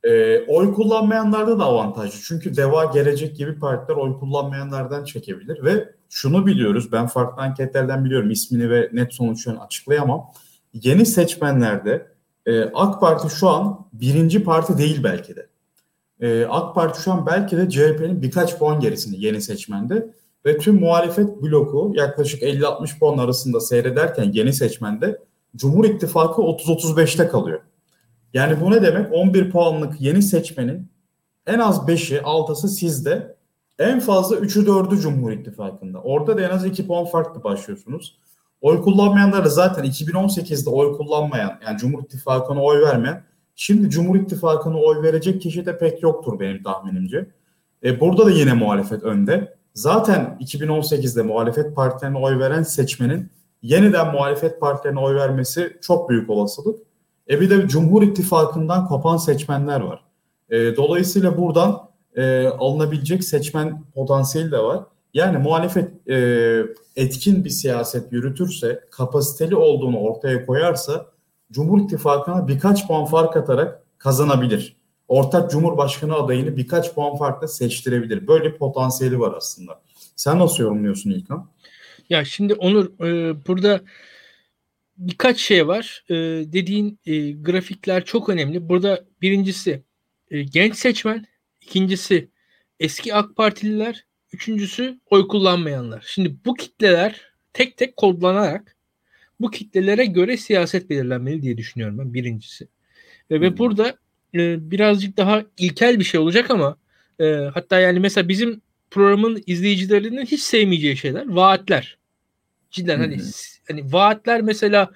E, oy kullanmayanlarda da avantajlı. Çünkü DEVA Gelecek gibi partiler oy kullanmayanlardan çekebilir ve şunu biliyoruz. Ben farklı anketlerden biliyorum. ismini ve net sonuçlarını açıklayamam. Yeni seçmenlerde e, AK Parti şu an birinci parti değil belki de. E, AK Parti şu an belki de CHP'nin birkaç puan gerisinde yeni seçmende. Ve tüm muhalefet bloku yaklaşık 50-60 puan arasında seyrederken yeni seçmende Cumhur İttifakı 30-35'te kalıyor. Yani bu ne demek? 11 puanlık yeni seçmenin en az 5'i, 6'sı sizde. En fazla 3'ü 4'ü Cumhur İttifakı'nda. Orada da en az 2 puan farklı başlıyorsunuz. Oy kullanmayanlar da zaten 2018'de oy kullanmayan, yani Cumhur İttifakı'na oy vermeyen, şimdi Cumhur İttifakı'na oy verecek kişi de pek yoktur benim tahminimce. E, burada da yine muhalefet önde. Zaten 2018'de muhalefet partilerine oy veren seçmenin yeniden muhalefet partilerine oy vermesi çok büyük olasılık. E bir de Cumhur İttifakı'ndan kopan seçmenler var. E, dolayısıyla buradan e, alınabilecek seçmen potansiyeli de var. Yani muhalefet e, etkin bir siyaset yürütürse, kapasiteli olduğunu ortaya koyarsa Cumhur İttifakı'na birkaç puan fark atarak kazanabilir. Ortak Cumhurbaşkanı adayını birkaç puan farkla seçtirebilir. Böyle potansiyeli var aslında. Sen nasıl yorumluyorsun İlkan? Ya şimdi Onur e, burada birkaç şey var. E, dediğin e, grafikler çok önemli. Burada birincisi e, genç seçmen, ikincisi eski AK Partililer, üçüncüsü oy kullanmayanlar. Şimdi bu kitleler tek tek kodlanarak bu kitlelere göre siyaset belirlenmeli diye düşünüyorum ben birincisi. E, ve hmm. burada e, birazcık daha ilkel bir şey olacak ama e, hatta yani mesela bizim programın izleyicilerinin hiç sevmeyeceği şeyler vaatler. Cidden hani hani vaatler mesela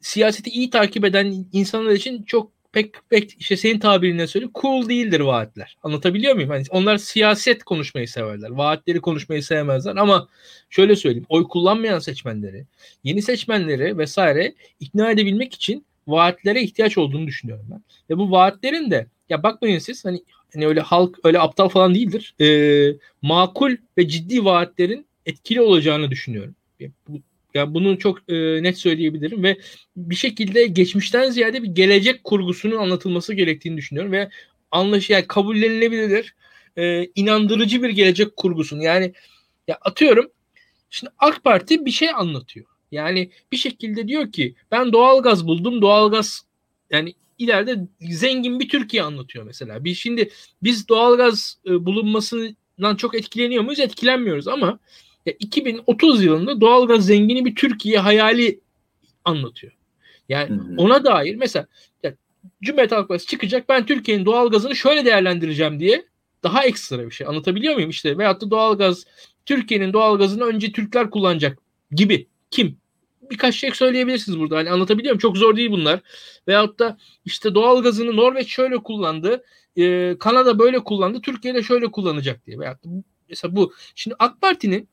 siyaseti iyi takip eden insanlar için çok pek pek işte senin tabirine söyle cool değildir vaatler. Anlatabiliyor muyum? Hani onlar siyaset konuşmayı severler. Vaatleri konuşmayı sevmezler ama şöyle söyleyeyim. Oy kullanmayan seçmenleri, yeni seçmenleri vesaire ikna edebilmek için vaatlere ihtiyaç olduğunu düşünüyorum ben. Ve bu vaatlerin de ya bakmayın siz hani hani öyle halk öyle aptal falan değildir. Ee, makul ve ciddi vaatlerin etkili olacağını düşünüyorum. Bu, yani bunu çok e, net söyleyebilirim ve bir şekilde geçmişten ziyade bir gelecek kurgusunun anlatılması gerektiğini düşünüyorum ve anlaş yani kabullenilebilir, e, inandırıcı bir gelecek kurgusun. Yani ya atıyorum şimdi AK Parti bir şey anlatıyor. Yani bir şekilde diyor ki ben doğalgaz buldum. Doğalgaz yani ileride zengin bir Türkiye anlatıyor mesela. Bir şimdi biz doğalgaz e, bulunmasından çok etkileniyor muyuz? Etkilenmiyoruz ama ya 2030 yılında doğalgaz zengini bir Türkiye hayali anlatıyor. Yani hı hı. ona dair mesela ya, Cumhuriyet Halk Partisi çıkacak ben Türkiye'nin doğalgazını şöyle değerlendireceğim diye daha ekstra bir şey anlatabiliyor muyum işte veyahut da doğalgaz Türkiye'nin doğalgazını önce Türkler kullanacak gibi kim? Birkaç şey söyleyebilirsiniz burada. Hani anlatabiliyor muyum? Çok zor değil bunlar. Veyahut da işte doğalgazını Norveç şöyle kullandı. E, Kanada böyle kullandı. Türkiye de şöyle kullanacak diye. Veyahut da mesela bu. Şimdi AK Parti'nin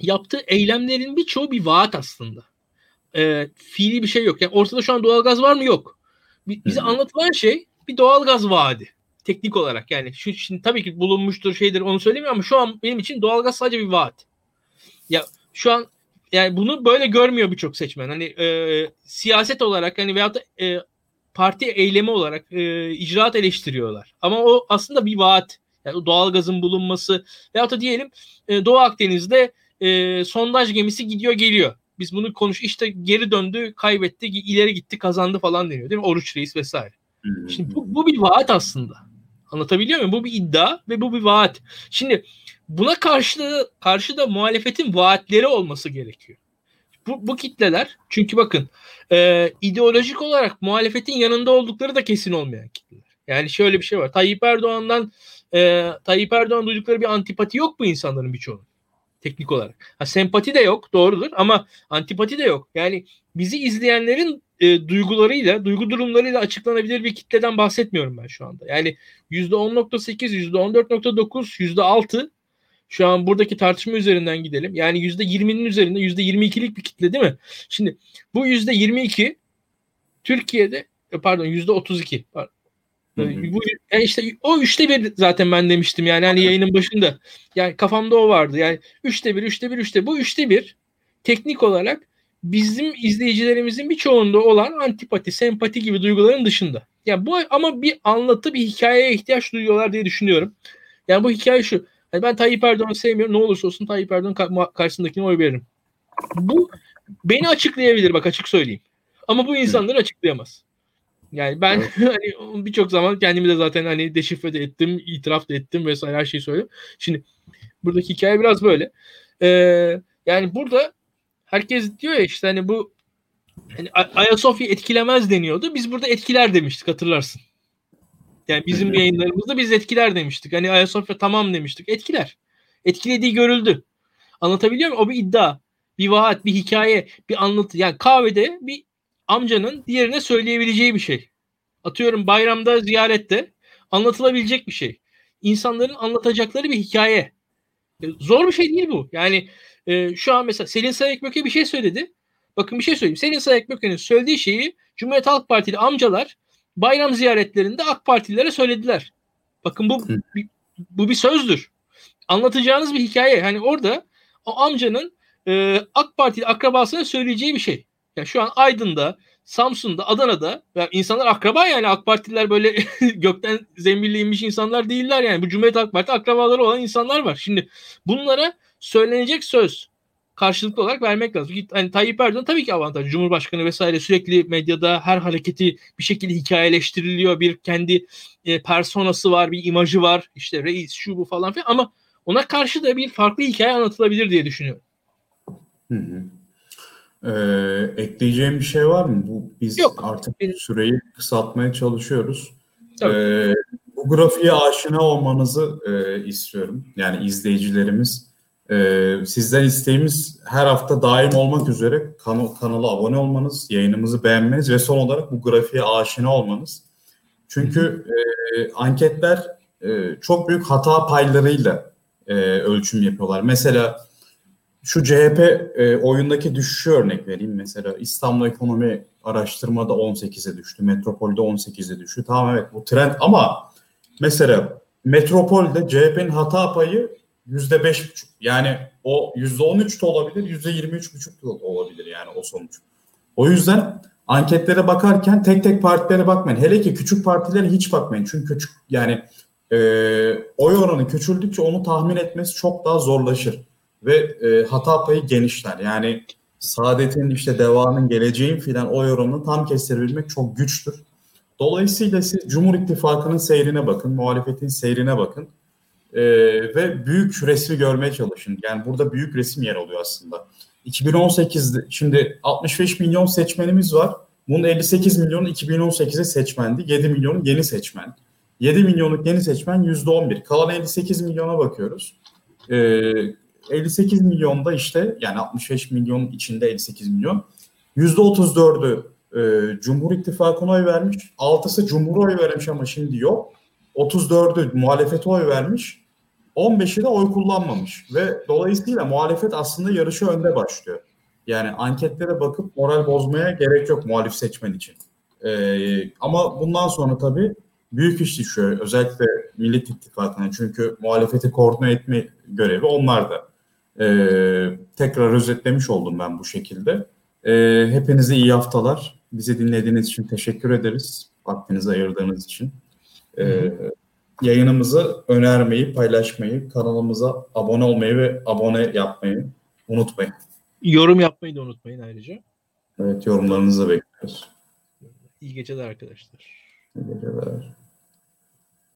yaptığı eylemlerin birçoğu bir vaat aslında. E, fiili bir şey yok. Yani ortada şu an doğalgaz var mı? Yok. Bize hmm. anlatılan şey bir doğalgaz vaadi. Teknik olarak yani şu şimdi tabii ki bulunmuştur şeydir onu söylemiyorum ama şu an benim için doğalgaz sadece bir vaat. Ya şu an yani bunu böyle görmüyor birçok seçmen. Hani e, siyaset olarak hani veyahut da e, parti eylemi olarak e, icraat eleştiriyorlar. Ama o aslında bir vaat. Yani doğalgazın bulunması veyahut da diyelim e, Doğu Akdeniz'de e, sondaj gemisi gidiyor geliyor. Biz bunu konuş işte geri döndü, kaybetti, ileri gitti, kazandı falan deniyor değil mi? Oruç Reis vesaire. Şimdi bu, bu bir vaat aslında. Anlatabiliyor muyum? Bu bir iddia ve bu bir vaat. Şimdi buna karşı karşı da muhalefetin vaatleri olması gerekiyor. Bu, bu kitleler çünkü bakın e, ideolojik olarak muhalefetin yanında oldukları da kesin olmayan kitleler. Yani şöyle bir şey var. Tayyip Erdoğan'dan e, Tayyip Erdoğan duydukları bir antipati yok mu insanların birçoğunun? Teknik olarak. Ha, sempati de yok doğrudur ama antipati de yok. Yani bizi izleyenlerin e, duygularıyla, duygu durumlarıyla açıklanabilir bir kitleden bahsetmiyorum ben şu anda. Yani %10.8, %14.9, %6 şu an buradaki tartışma üzerinden gidelim. Yani %20'nin üzerinde %22'lik bir kitle değil mi? Şimdi bu %22 Türkiye'de e, pardon %32 pardon, bu yani işte o üçte bir zaten ben demiştim yani hani yayının başında. Yani kafamda o vardı. Yani üçte bir, üçte bir, üçte bu üçte bir teknik olarak bizim izleyicilerimizin birçoğunda olan antipati, sempati gibi duyguların dışında. Yani bu ama bir anlatı, bir hikayeye ihtiyaç duyuyorlar diye düşünüyorum. Yani bu hikaye şu. Yani ben Tayyip Erdoğan'ı sevmiyorum. Ne olursa olsun Tayyip Erdoğan karşısındakine oy veririm. Bu beni açıklayabilir bak açık söyleyeyim. Ama bu insanları açıklayamaz. Yani ben evet. hani birçok zaman kendimi de zaten hani deşifre de ettim, itiraf da ettim vesaire her şeyi söyledim. Şimdi buradaki hikaye biraz böyle. Ee, yani burada herkes diyor ya işte hani bu hani Ayasofya etkilemez deniyordu. Biz burada etkiler demiştik hatırlarsın. Yani bizim yayınlarımızda biz etkiler demiştik. Hani Ayasofya tamam demiştik. Etkiler. Etkilediği görüldü. Anlatabiliyor muyum? O bir iddia. Bir vaat, bir hikaye, bir anlatı. Yani kahvede bir amcanın diğerine söyleyebileceği bir şey. Atıyorum bayramda ziyarette anlatılabilecek bir şey. İnsanların anlatacakları bir hikaye. E, zor bir şey değil bu. Yani e, şu an mesela Selin Sayıkböke bir şey söyledi. Bakın bir şey söyleyeyim. Selin Sayıkböke'nin söylediği şeyi Cumhuriyet Halk Partili amcalar bayram ziyaretlerinde AK Partililere söylediler. Bakın bu bu bir sözdür. anlatacağınız bir hikaye. Hani orada o amcanın e, AK Parti akrabasına söyleyeceği bir şey. Yani şu an Aydın'da, Samsun'da, Adana'da yani insanlar akraba yani AK Partililer böyle gökten zembille inmiş insanlar değiller yani. Bu Cumhuriyet Halk Parti akrabaları olan insanlar var. Şimdi bunlara söylenecek söz karşılıklı olarak vermek lazım. Hani Tayyip Erdoğan tabii ki avantaj. Cumhurbaşkanı vesaire sürekli medyada her hareketi bir şekilde hikayeleştiriliyor. Bir kendi e, personası var, bir imajı var. İşte reis şu bu falan filan ama ona karşı da bir farklı hikaye anlatılabilir diye düşünüyorum. Hı hı. Ee, ekleyeceğim bir şey var mı? Bu biz Yok. artık süreyi kısaltmaya çalışıyoruz. Ee, bu grafiğe aşina olmanızı e, istiyorum. Yani izleyicilerimiz. E, sizden isteğimiz her hafta daim olmak üzere kan- kanala abone olmanız, yayınımızı beğenmeniz ve son olarak bu grafiğe aşina olmanız. Çünkü e, anketler e, çok büyük hata paylarıyla e, ölçüm yapıyorlar. Mesela şu CHP e, oyundaki düşüşü örnek vereyim. Mesela İstanbul Ekonomi Araştırmada 18'e düştü. Metropol'de 18'e düştü. Tamam evet bu trend ama mesela Metropol'de CHP'nin hata payı yüzde beş buçuk. Yani o yüzde on üç de olabilir, yüzde yirmi üç buçuk da olabilir yani o sonuç. O yüzden anketlere bakarken tek tek partilere bakmayın. Hele ki küçük partilere hiç bakmayın. Çünkü küçük yani e, oy oranı küçüldükçe onu tahmin etmesi çok daha zorlaşır ve e, hata payı genişler. Yani Saadet'in işte devanın geleceğin filan o yorumunu tam kestirebilmek çok güçtür. Dolayısıyla siz Cumhur İttifakı'nın seyrine bakın, muhalefetin seyrine bakın e, ve büyük resmi görmeye çalışın. Yani burada büyük resim yer alıyor aslında. 2018'de şimdi 65 milyon seçmenimiz var. Bunun 58 milyonu 2018'e seçmendi. 7 milyonu yeni seçmen. 7 milyonluk yeni seçmen %11. Kalan 58 milyona bakıyoruz. Ee, 58 milyonda işte yani 65 milyon içinde 58 milyon %34'ü e, Cumhur İttifakı'na oy vermiş. 6'sı Cumhur'a oy vermiş ama şimdi yok. 34'ü muhalefete oy vermiş. 15'i de oy kullanmamış ve dolayısıyla muhalefet aslında yarışı önde başlıyor. Yani anketlere bakıp moral bozmaya gerek yok muhalif seçmen için. Ee, ama bundan sonra tabii büyük iş düşüyor. Özellikle Millet İttifakı'na çünkü muhalefeti koordine etme görevi onlarda. Ee, tekrar özetlemiş oldum ben bu şekilde. Ee, hepinize iyi haftalar. Bizi dinlediğiniz için teşekkür ederiz. Vaktinizi ayırdığınız için. Ee, yayınımızı önermeyi, paylaşmayı, kanalımıza abone olmayı ve abone yapmayı unutmayın. Yorum yapmayı da unutmayın ayrıca. Evet yorumlarınızı bekliyoruz. İyi geceler arkadaşlar. İyi geceler.